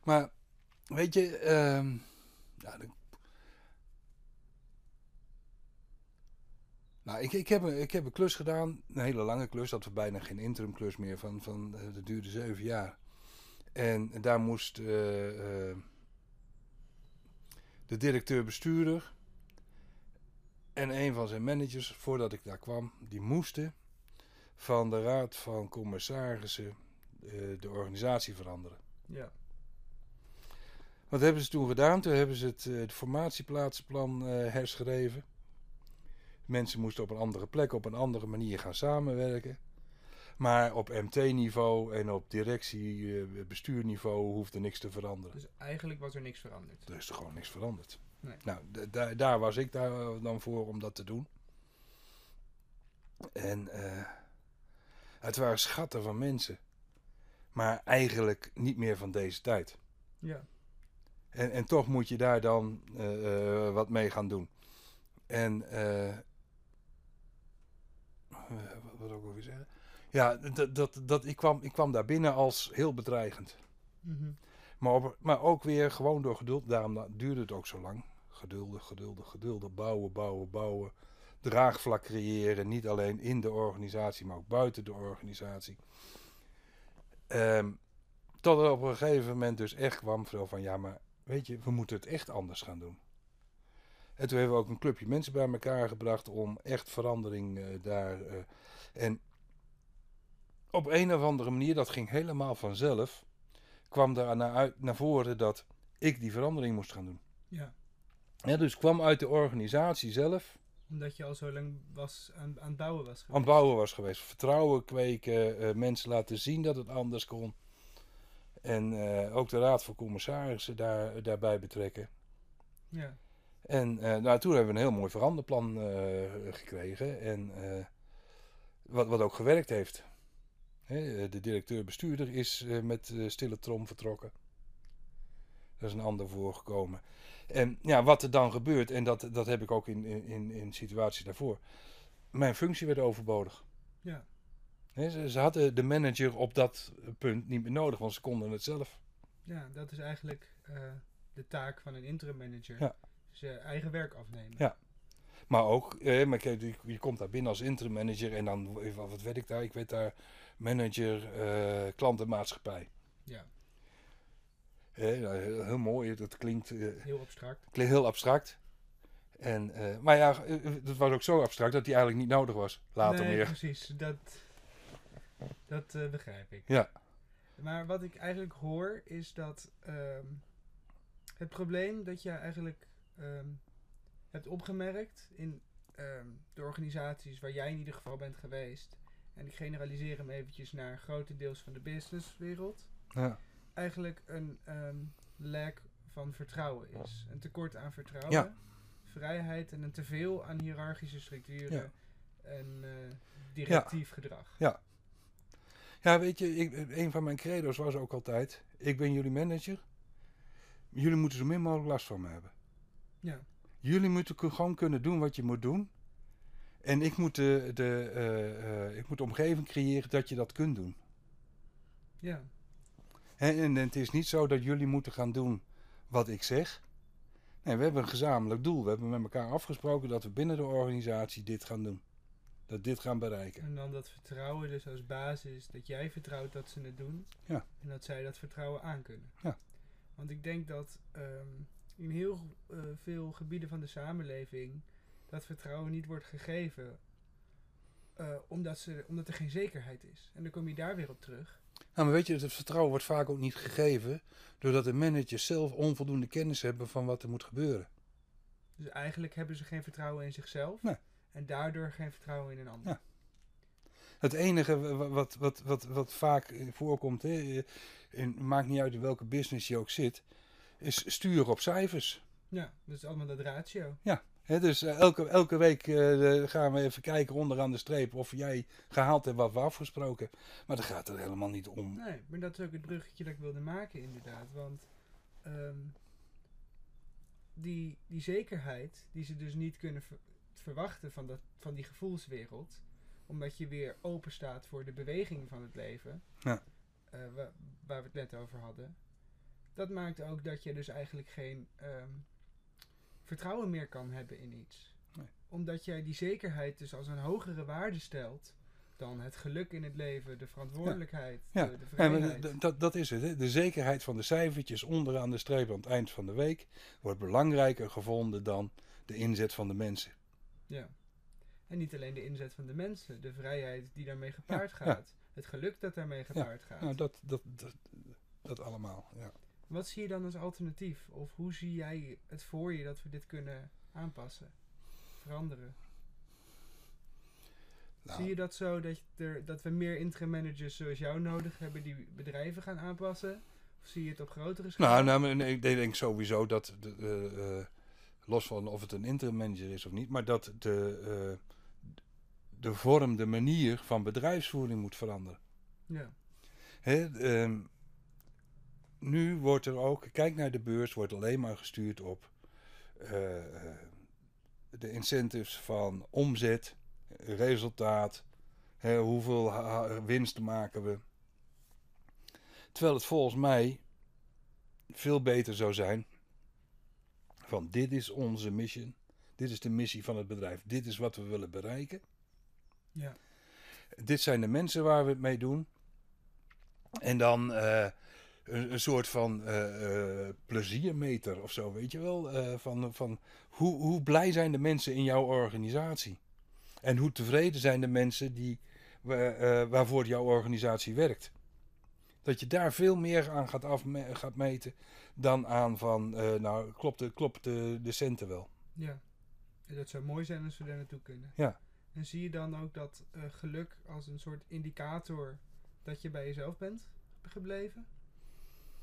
Maar weet je, ehm, ja, nou, ik, ik, heb een, ik heb een klus gedaan, een hele lange klus, dat was bijna geen interim klus meer, van, van, eh, dat duurde zeven jaar. En daar moest eh, eh, de directeur-bestuurder en een van zijn managers, voordat ik daar kwam, die moesten van de raad van commissarissen de organisatie veranderen. Ja. Wat hebben ze toen gedaan? Toen hebben ze het, eh, het formatieplaatsplan eh, herschreven. Mensen moesten op een andere plek, op een andere manier gaan samenwerken. Maar op MT-niveau en op directie-bestuurniveau hoefde niks te veranderen. Dus eigenlijk was er niks veranderd. Er is er gewoon niks veranderd. Nee. Nou, daar- was ik daar eh, dan voor om dat te doen. En eh, het waren schatten van mensen. Maar eigenlijk niet meer van deze tijd. Ja. En, en toch moet je daar dan eh, eh, wat mee gaan doen. En eh, wat wil ik ook weer zeggen? Ja, dat, dat, dat, ik, kwam, ik kwam daar binnen als heel bedreigend. Mhm. Maar, op, maar ook weer gewoon door geduld. Daarom da- duurde het ook zo lang. Geduldig, geduldig, geduldig. Bouwen, bouwen, bouwen. Draagvlak creëren. Niet alleen in de organisatie, maar ook buiten de organisatie. Ehm, tot er op een gegeven moment dus echt kwam van... Ja, maar weet je, we moeten het echt anders gaan doen. En toen hebben we ook een clubje mensen bij elkaar gebracht... om echt verandering eh, daar... eh, en op een of andere manier, dat ging helemaal vanzelf kwam daar naar, uit, naar voren dat ik die verandering moest gaan doen. Ja. Ja, dus kwam uit de organisatie zelf Omdat je al zo lang was aan, aan het bouwen was geweest. aan het bouwen was geweest. Vertrouwen kweken, eh, mensen laten zien dat het anders kon. En eh, ook de raad van commissarissen daar, daarbij betrekken. Ja. En eh, nou, toen hebben we een heel mooi veranderplan eh, gekregen. En wat, wat ook gewerkt heeft. Hè, de directeur-bestuurder is met stille trom vertrokken. Daar is een ander voorgekomen. En ja, wat er dan gebeurt, en dat, dat heb ik ook in, in, in situaties daarvoor. Mijn functie werd overbodig. Ja. Ze, ze hadden de manager op dat punt niet meer nodig, want ze konden het zelf. Ja, dat is eigenlijk eh, de taak van een interim manager. Ja. Zijn eigen werk afnemen. Ja. Maar ook, eh, maar kijk, je, je komt daar binnen als interim manager en dan, eh, wat werd ik daar? Ik werd daar manager eh klantenmaatschappij. Ja. Eh, nou, heel, mooi, dat klinkt, eh, Heel abstract. klinkt heel abstract. En, eh, maar ja, eh, eh, dat was ook zo abstract dat die eigenlijk niet nodig was. Later nee, meer. precies. Dat, dat eh, begrijp ik. Ja. Maar wat ik eigenlijk hoor is dat ehm, het probleem dat je eigenlijk ehm, hebt opgemerkt in ehm, de organisaties waar jij in ieder geval bent geweest. En ik generaliseer hem eventjes naar grote deels van de businesswereld. Ja. Eigenlijk een lack van vertrouwen is. Een tekort aan vertrouwen. Ja. Vrijheid en een teveel aan hiërarchische structuren. Ja. En eh, directief gedrag. Ja, weet je, ik, een van mijn credo's was ook altijd: ik ben jullie manager. Jullie moeten zo min mogelijk last van me hebben. Ja. Jullie moeten gewoon kunnen doen wat je moet doen. En ik moet de, de, eh, eh, ik moet de omgeving creëren dat je dat kunt doen. Ja. Hè, En, het is niet zo dat jullie moeten gaan doen wat ik zeg. Nee, we hebben een gezamenlijk doel. We hebben met elkaar afgesproken dat we binnen de organisatie dit gaan doen. Dat dit gaan bereiken. En dan dat vertrouwen dus als basis dat jij vertrouwt dat ze het doen. Ja. En dat zij dat vertrouwen aankunnen. Ja. Want ik denk dat ehm, in heel eh, veel gebieden van de samenleving dat vertrouwen niet wordt gegeven. eh, omdat, ze, omdat er geen zekerheid is. En dan kom je daar weer op terug. Nou, maar weet je, het vertrouwen wordt vaak ook niet gegeven doordat de managers zelf onvoldoende kennis hebben van wat er moet gebeuren. Dus eigenlijk hebben ze geen vertrouwen in zichzelf. Nee. En daardoor geen vertrouwen in een ander. Ja. Het enige wa- wat, wat, wat, wat vaak eh, voorkomt, hè, en maakt niet uit in welke business je ook zit, is sturen op cijfers. Ja, dat is allemaal dat ratio. Hè, dus eh, elke, elke week eh, gaan we even kijken onderaan de streep of jij gehaald hebt wat we afgesproken. Maar daar gaat het helemaal niet om. Nee, maar dat is ook het bruggetje dat ik wilde maken, inderdaad. Want ehm, die, die zekerheid die ze dus niet kunnen verwachten van, dat, van die gevoelswereld, omdat je weer open staat voor de beweging van het leven, Ja. eh, wa- waar we het net over hadden, dat maakt ook dat je dus eigenlijk geen ehm, vertrouwen meer kan hebben in iets. Nee. Omdat jij die zekerheid dus als een hogere waarde stelt dan het geluk in het leven, de verantwoordelijkheid, Ja. de, de Ja, vrijheid. d- dat, dat is het. Hè. De zekerheid van de cijfertjes onderaan de streep aan het eind van de week wordt belangrijker gevonden dan de inzet van de mensen. Ja. En niet alleen de inzet van de mensen, de vrijheid die daarmee gepaard ja. gaat, het geluk dat daarmee gepaard gaat. Nou, dat, dat, dat, dat allemaal. Ja. Wat zie je dan als alternatief? Of hoe zie jij het voor je dat we dit kunnen aanpassen, veranderen? Nou, Zie je dat zo dat, er, dat we meer interim managers zoals jou nodig hebben die bedrijven gaan aanpassen? Of zie je het op grotere schaal? nou, nou nee, ik denk sowieso dat, de, eh, los van of het een interim manager is of niet, maar dat de, eh, de vorm, de manier van bedrijfsvoering moet veranderen. Ja, Hè, ehm, nu wordt er ook, kijk naar de beurs, wordt alleen maar gestuurd op eh, eh, de incentives van omzet, resultaat, hè, hoeveel winst maken we. Terwijl het volgens mij veel beter zou zijn van dit is onze mission, dit is de missie van het bedrijf, dit is wat we willen bereiken. ja, Dit zijn de mensen waar we het mee doen. En dan eh, een, een soort van eh, eh, pleziermeter of zo, weet je wel? Van van hoe, hoe blij zijn de mensen in jouw organisatie? En hoe tevreden zijn de mensen die, wa- waarvoor jouw organisatie werkt? Dat je daar veel meer aan gaat, afme- gaat meten dan aan van, eh, nou, klopt, de, klopt de, de centen wel? ja. En dat zou mooi zijn als we daar naartoe kunnen. Ja. En zie je dan ook dat eh, geluk als een soort indicator dat je bij jezelf bent gebleven?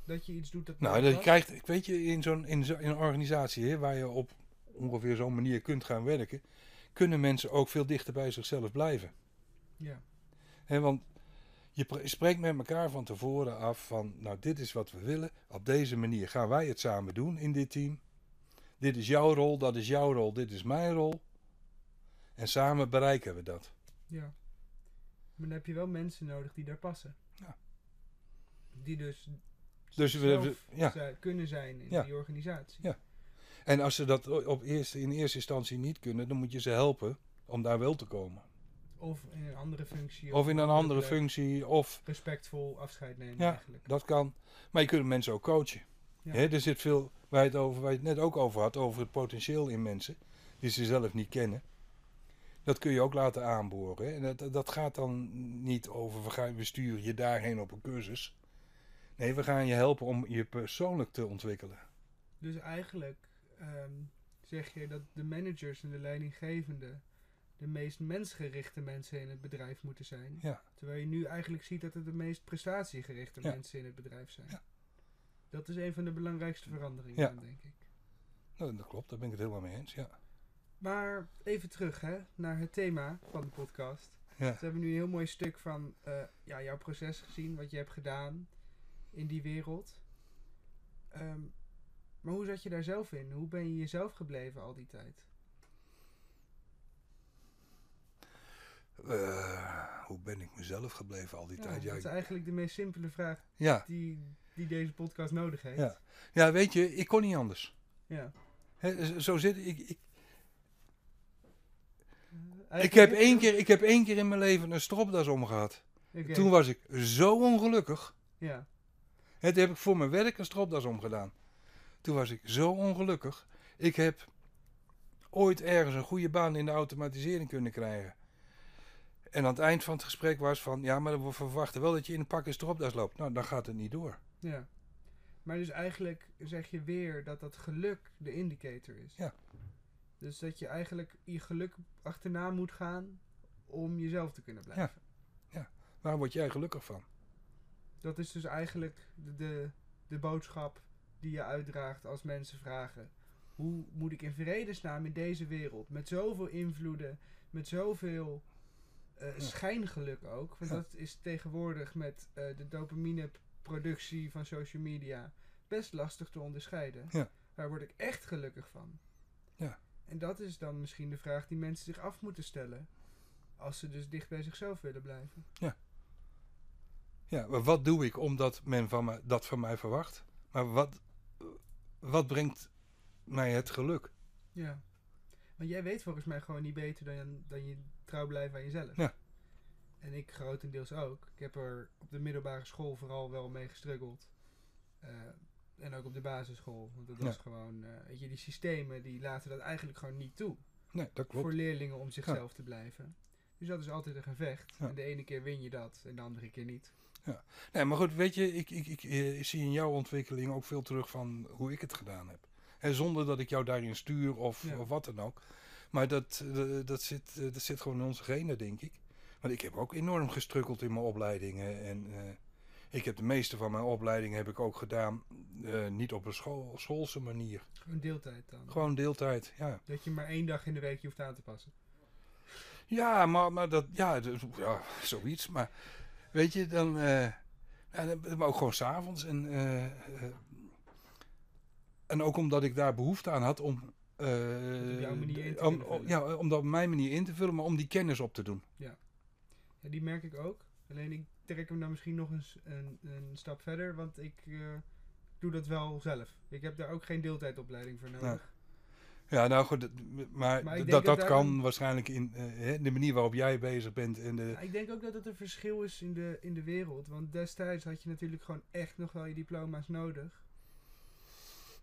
Dat je iets doet dat Nou, dat je krijgt, ik weet je, in zo'n in zo, in een organisatie hè, waar je op ongeveer zo'n manier kunt gaan werken, kunnen mensen ook veel dichter bij zichzelf blijven. Ja, Hè, want je pre- spreekt met elkaar van tevoren af van, nou, dit is wat we willen. Op deze manier gaan wij het samen doen in dit team. Dit is jouw rol, dat is jouw rol, dit is mijn rol. En samen bereiken we dat. ja. Maar dan heb je wel mensen nodig die daar passen. Ja. Die dus Dus zelf we- ja. kunnen zijn in Ja. die organisatie. Ja. En als ze dat op eerste, in eerste instantie niet kunnen, dan moet je ze helpen om daar wel te komen. Of in een andere functie. Of in een andere plek functie, of Respectvol afscheid nemen Ja. eigenlijk. dat kan. Maar je kunt mensen ook coachen. Ja. Hè, er zit veel, waar je, het over, waar je het net ook over had, over het potentieel in mensen, die ze zelf niet kennen. Dat kun je ook laten aanboren. Hè. En dat, dat gaat dan niet over, we, gaan, we sturen je daarheen op een cursus. Nee, we gaan je helpen om je persoonlijk te ontwikkelen. Dus eigenlijk ehm, zeg je dat de managers en de leidinggevenden de meest mensgerichte mensen in het bedrijf moeten zijn. Ja. Terwijl je nu eigenlijk ziet dat het de meest prestatiegerichte Ja. mensen in het bedrijf zijn. Ja. Dat is een van de belangrijkste veranderingen, dan, denk ik. Nou, dat klopt, daar ben ik het helemaal mee eens. Ja. Maar even terug hè, naar het thema van de podcast. Ja. Dus we hebben nu een heel mooi stuk van eh, ja, jouw proces gezien, wat je hebt gedaan in die wereld. Ehm, maar hoe zat je daar zelf in? Hoe ben je jezelf gebleven al die tijd? Eh, hoe ben ik mezelf gebleven al die Ja, tijd? Ja, dat is eigenlijk de meest simpele vraag ja, die, die deze podcast nodig heeft. Ja. ja, weet je, ik kon niet anders. Ja. Zo zit ik. Ik, Eh, ik, heb één keer, ik heb één keer in mijn leven een stropdas omgehad. Oké, Toen was ik zo ongelukkig. Ja, Hè, toen heb ik voor mijn werk een stropdas omgedaan. Toen was ik zo ongelukkig. Ik heb ooit ergens een goede baan in de automatisering kunnen krijgen. En aan het eind van het gesprek was van... Ja, maar we verwachten wel dat je in een pak en stropdas loopt. Nou, dan gaat het niet door. ja. Maar dus eigenlijk zeg je weer dat dat geluk de indicator is. Ja. Dus dat je eigenlijk je geluk achterna moet gaan om jezelf te kunnen blijven. Waar word jij gelukkig van? Dat is dus eigenlijk de, de, de boodschap die je uitdraagt als mensen vragen. Hoe moet ik in vredesnaam in deze wereld, met zoveel invloeden, met zoveel eh, Ja. schijngeluk ook. Want Ja. dat is tegenwoordig met eh, de dopamineproductie van social media best lastig te onderscheiden. Ja. Waar word ik echt gelukkig van? Ja. En dat is dan misschien de vraag die mensen zich af moeten stellen. Als ze dus dicht bij zichzelf willen blijven. Ja, maar wat doe ik omdat men van me, dat van mij verwacht? Maar wat, wat brengt mij het geluk? Ja. Want jij weet volgens mij gewoon niet beter dan, dan je trouw blijven aan jezelf. Ja. En ik grotendeels ook. Ik heb er op de middelbare school vooral wel mee gestruggeld. Eh, en ook op de basisschool. Want dat was Ja. gewoon, eh, weet je, die systemen die laten dat eigenlijk gewoon niet toe. Nee, dat klopt. Voor leerlingen om zichzelf te blijven. Dus dat is altijd een gevecht. Ja. En de ene keer win je dat en de andere keer niet. Nee, maar goed, weet je, ik, ik, ik, eh, zie in jouw ontwikkeling ook veel terug van hoe ik het gedaan heb. En zonder dat ik jou daarin stuur of, Ja. of wat dan ook. Maar dat, eh, dat, zit, eh, dat zit gewoon in onze genen, denk ik. Want ik heb ook enorm gestrukkeld in mijn opleidingen. En eh, ik heb de meeste van mijn opleidingen heb ik ook gedaan, niet op een school, schoolse manier. Gewoon deeltijd dan. Gewoon deeltijd, ja. Dat je maar één dag in de week je hoeft aan te passen. Ja, maar, maar dat, ja, ja, zoiets. Maar weet je, dan, ja, dan- maar ook gewoon s'avonds. En, en ook omdat ik daar behoefte aan had om, jouw manier in te om, vullen. ja, om dat op mijn manier in te vullen, maar om die kennis op te doen. Ja, die merk ik ook. Alleen ik trek hem dan misschien nog eens een, een stap verder, want ik eh, doe dat wel zelf. Ik heb daar ook geen deeltijdopleiding voor nodig. Ja, nou goed, maar, dat, dat kan waarschijnlijk in eh, de manier waarop jij bezig bent. En de, Ja, ik denk ook dat het een verschil is in de, in de wereld. Want destijds had je natuurlijk gewoon echt nog wel je diploma's nodig.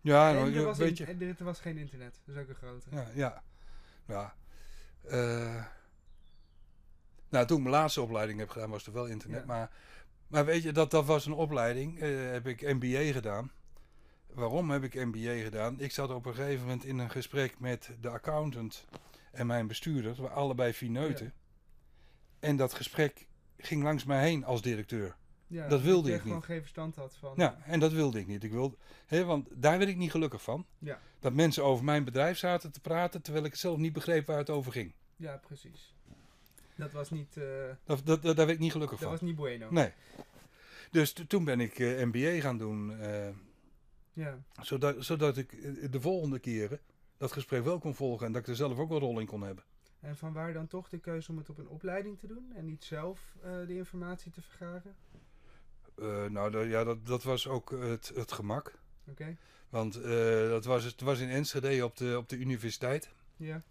Ja, en, nou, er was weet in- je. en er was geen internet. Dat is ook een grote. Ja, ja. ja. Eh, nou, toen ik mijn laatste opleiding heb gedaan, was er wel internet. Ja. Maar, maar weet je, dat, dat was een opleiding. eh, heb ik MBA gedaan. Waarom heb ik MBA gedaan? Ik zat op een gegeven moment in een gesprek met de accountant en mijn bestuurder. We waren allebei fineuten. Ja. En dat gesprek ging langs mij heen als directeur. Ja, Dat wilde ik echt gewoon niet. geen verstand had van. Ja, en dat wilde ik niet. Ik wilde, hè, want daar werd ik niet gelukkig van. Ja. Dat mensen over mijn bedrijf zaten te praten, terwijl ik zelf niet begreep waar het over ging. Ja, precies. Dat was niet, eh, Dat, dat, dat, daar werd ik niet gelukkig dat van. was niet bueno. Nee. Dus toen ben ik eh, MBA gaan doen, eh, Ja. zodat, zodat ik de volgende keren dat gesprek wel kon volgen en dat ik er zelf ook een rol in kon hebben. En van waar dan toch de keuze om het op een opleiding te doen en niet zelf de informatie te vergaren? Eh, nou, ja, dat, dat was ook het, het gemak. Oké. Want eh, dat was, het was in Enschede op de, op de universiteit. Ja.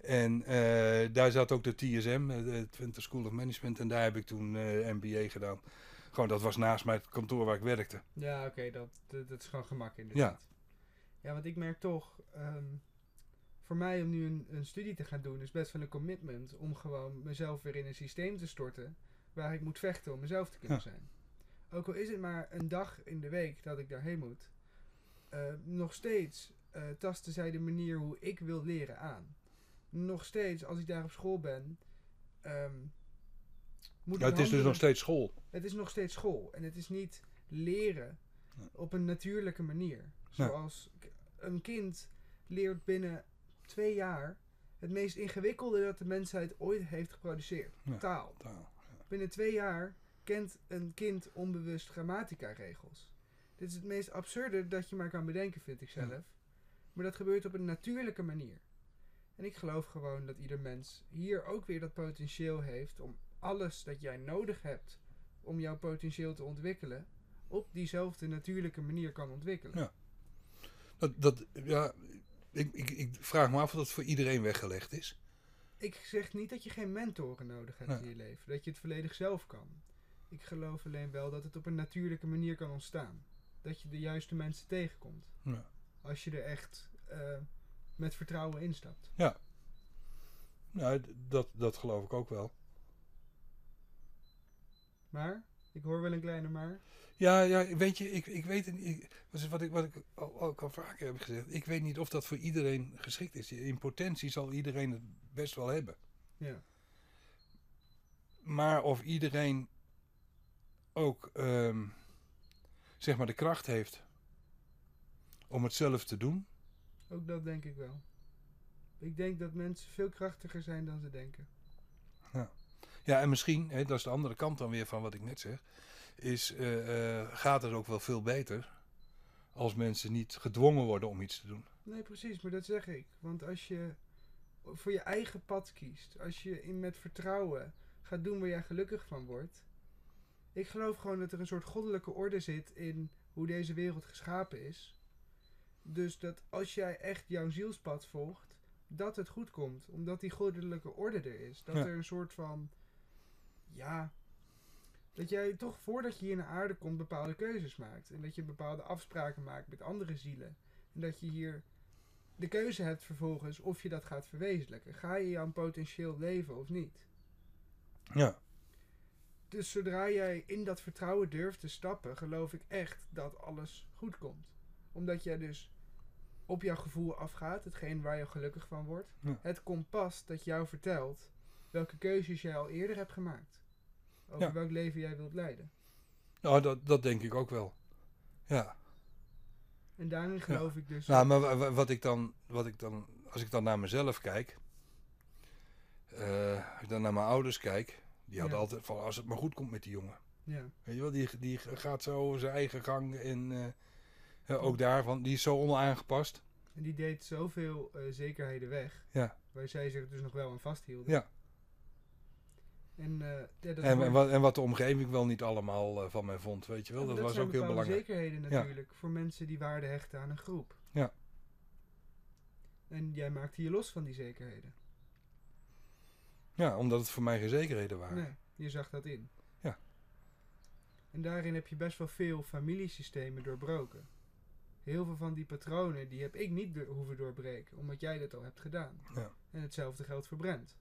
En eh, daar zat ook de TSM, de Twente School of Management. En daar heb ik toen MBA gedaan. Gewoon, dat was naast mijn kantoor waar ik werkte. Ja, oké, dat, dat, dat is gewoon gemak in de Ja. Ja, want ik merk toch, ehm, voor mij om nu een, een studie te gaan doen is best wel een commitment om gewoon mezelf weer in een systeem te storten waar ik moet vechten om mezelf te kunnen Ja. zijn. Ook al is het maar een dag in de week dat ik daarheen moet, eh, nog steeds eh, tasten zij de manier hoe ik wil leren aan. Nog steeds, als ik daar op school ben, ehm, moet Ja, het is dus nog steeds school. het is nog steeds school en het is niet leren Ja. op een natuurlijke manier. Ja. Zoals een kind leert binnen twee jaar het meest ingewikkelde dat de mensheid ooit heeft geproduceerd. Ja. Taal. Taal. Binnen twee jaar kent een kind onbewust grammatica-regels. Dit is het meest absurde dat je maar kan bedenken, vind ik zelf. Ja. Maar dat gebeurt op een natuurlijke manier. En ik geloof gewoon dat ieder mens hier ook weer dat potentieel heeft om alles dat jij nodig hebt om jouw potentieel te ontwikkelen, op diezelfde natuurlijke manier kan ontwikkelen. Ja. Dat, dat, ja, ik, ik, ik vraag me af of dat voor iedereen weggelegd is. Ik zeg niet dat je geen mentoren nodig hebt Nee. in je leven, dat je het volledig zelf kan. Ik geloof alleen wel dat het op een natuurlijke manier kan ontstaan. Dat je de juiste mensen tegenkomt. Ja. Als je er echt eh, met vertrouwen instapt. Nou, d- dat, dat geloof ik ook wel. Maar, ik hoor wel een kleine maar. Ja, ja weet je, ik, ik weet niet. Ik, wat ik, wat ik al, ook al vaker heb gezegd. Ik weet niet of dat voor iedereen geschikt is. In potentie zal iedereen het best wel hebben. Ja. Maar of iedereen ook ehm, zeg maar de kracht heeft om het zelf te doen. Ook dat denk ik wel. Ik denk dat mensen veel krachtiger zijn dan ze denken. Ja, en misschien, hè, dat is de andere kant dan weer van wat ik net zeg, is eh, eh, gaat het ook wel veel beter als mensen niet gedwongen worden om iets te doen. Nee, precies, maar dat zeg ik. Want als je voor je eigen pad kiest. Als je in met vertrouwen gaat doen waar jij gelukkig van wordt. Ik geloof gewoon dat er een soort goddelijke orde zit in hoe deze wereld geschapen is. Dus dat als jij echt jouw zielspad volgt, dat het goed komt. Omdat die goddelijke orde er is. Dat Ja. er een soort van. Ja. Dat jij toch voordat je hier naar aarde komt bepaalde keuzes maakt. En dat je bepaalde afspraken maakt met andere zielen. En dat je hier de keuze hebt vervolgens of je dat gaat verwezenlijken. Ga je jouw potentieel leven of niet? Ja. Dus zodra jij in dat vertrouwen durft te stappen, geloof ik echt dat alles goed komt. Omdat jij dus op jouw gevoel afgaat, hetgeen waar je gelukkig van wordt. Ja. Het kompas dat jou vertelt welke keuzes jij al eerder hebt gemaakt. Over Ja. welk leven jij wilt leiden. Nou, dat, dat denk ik ook wel. Ja. En daarin geloof ik dus. Nou, maar wa- wa- wat ik dan, wat ik dan, als ik dan naar mezelf kijk, eh, als ik dan naar mijn ouders kijk, die Ja. altijd van als het maar goed komt met die jongen. ja. Weet je wel, die, die gaat zo zijn eigen gang en eh, eh, ook daarvan, die is zo onaangepast. En die deed zoveel eh, zekerheden weg. Ja. Waar zij zich dus nog wel aan vasthielden. Ja. En, ja, dat En, en, wat, en wat de omgeving wel niet allemaal van mij vond, weet je wel, Ja, dat, was ook heel belangrijk. zekerheden Ja. natuurlijk. Voor mensen die waarde hechten aan een groep. Ja. En jij maakte je los van die zekerheden. Ja, omdat het voor mij geen zekerheden waren. Nee, je zag dat in. Ja. En daarin heb je best wel veel familiesystemen doorbroken. Heel veel van die patronen die heb ik niet hoeven doorbreken, omdat jij dat al hebt gedaan. Ja. En hetzelfde geldt voor Brent.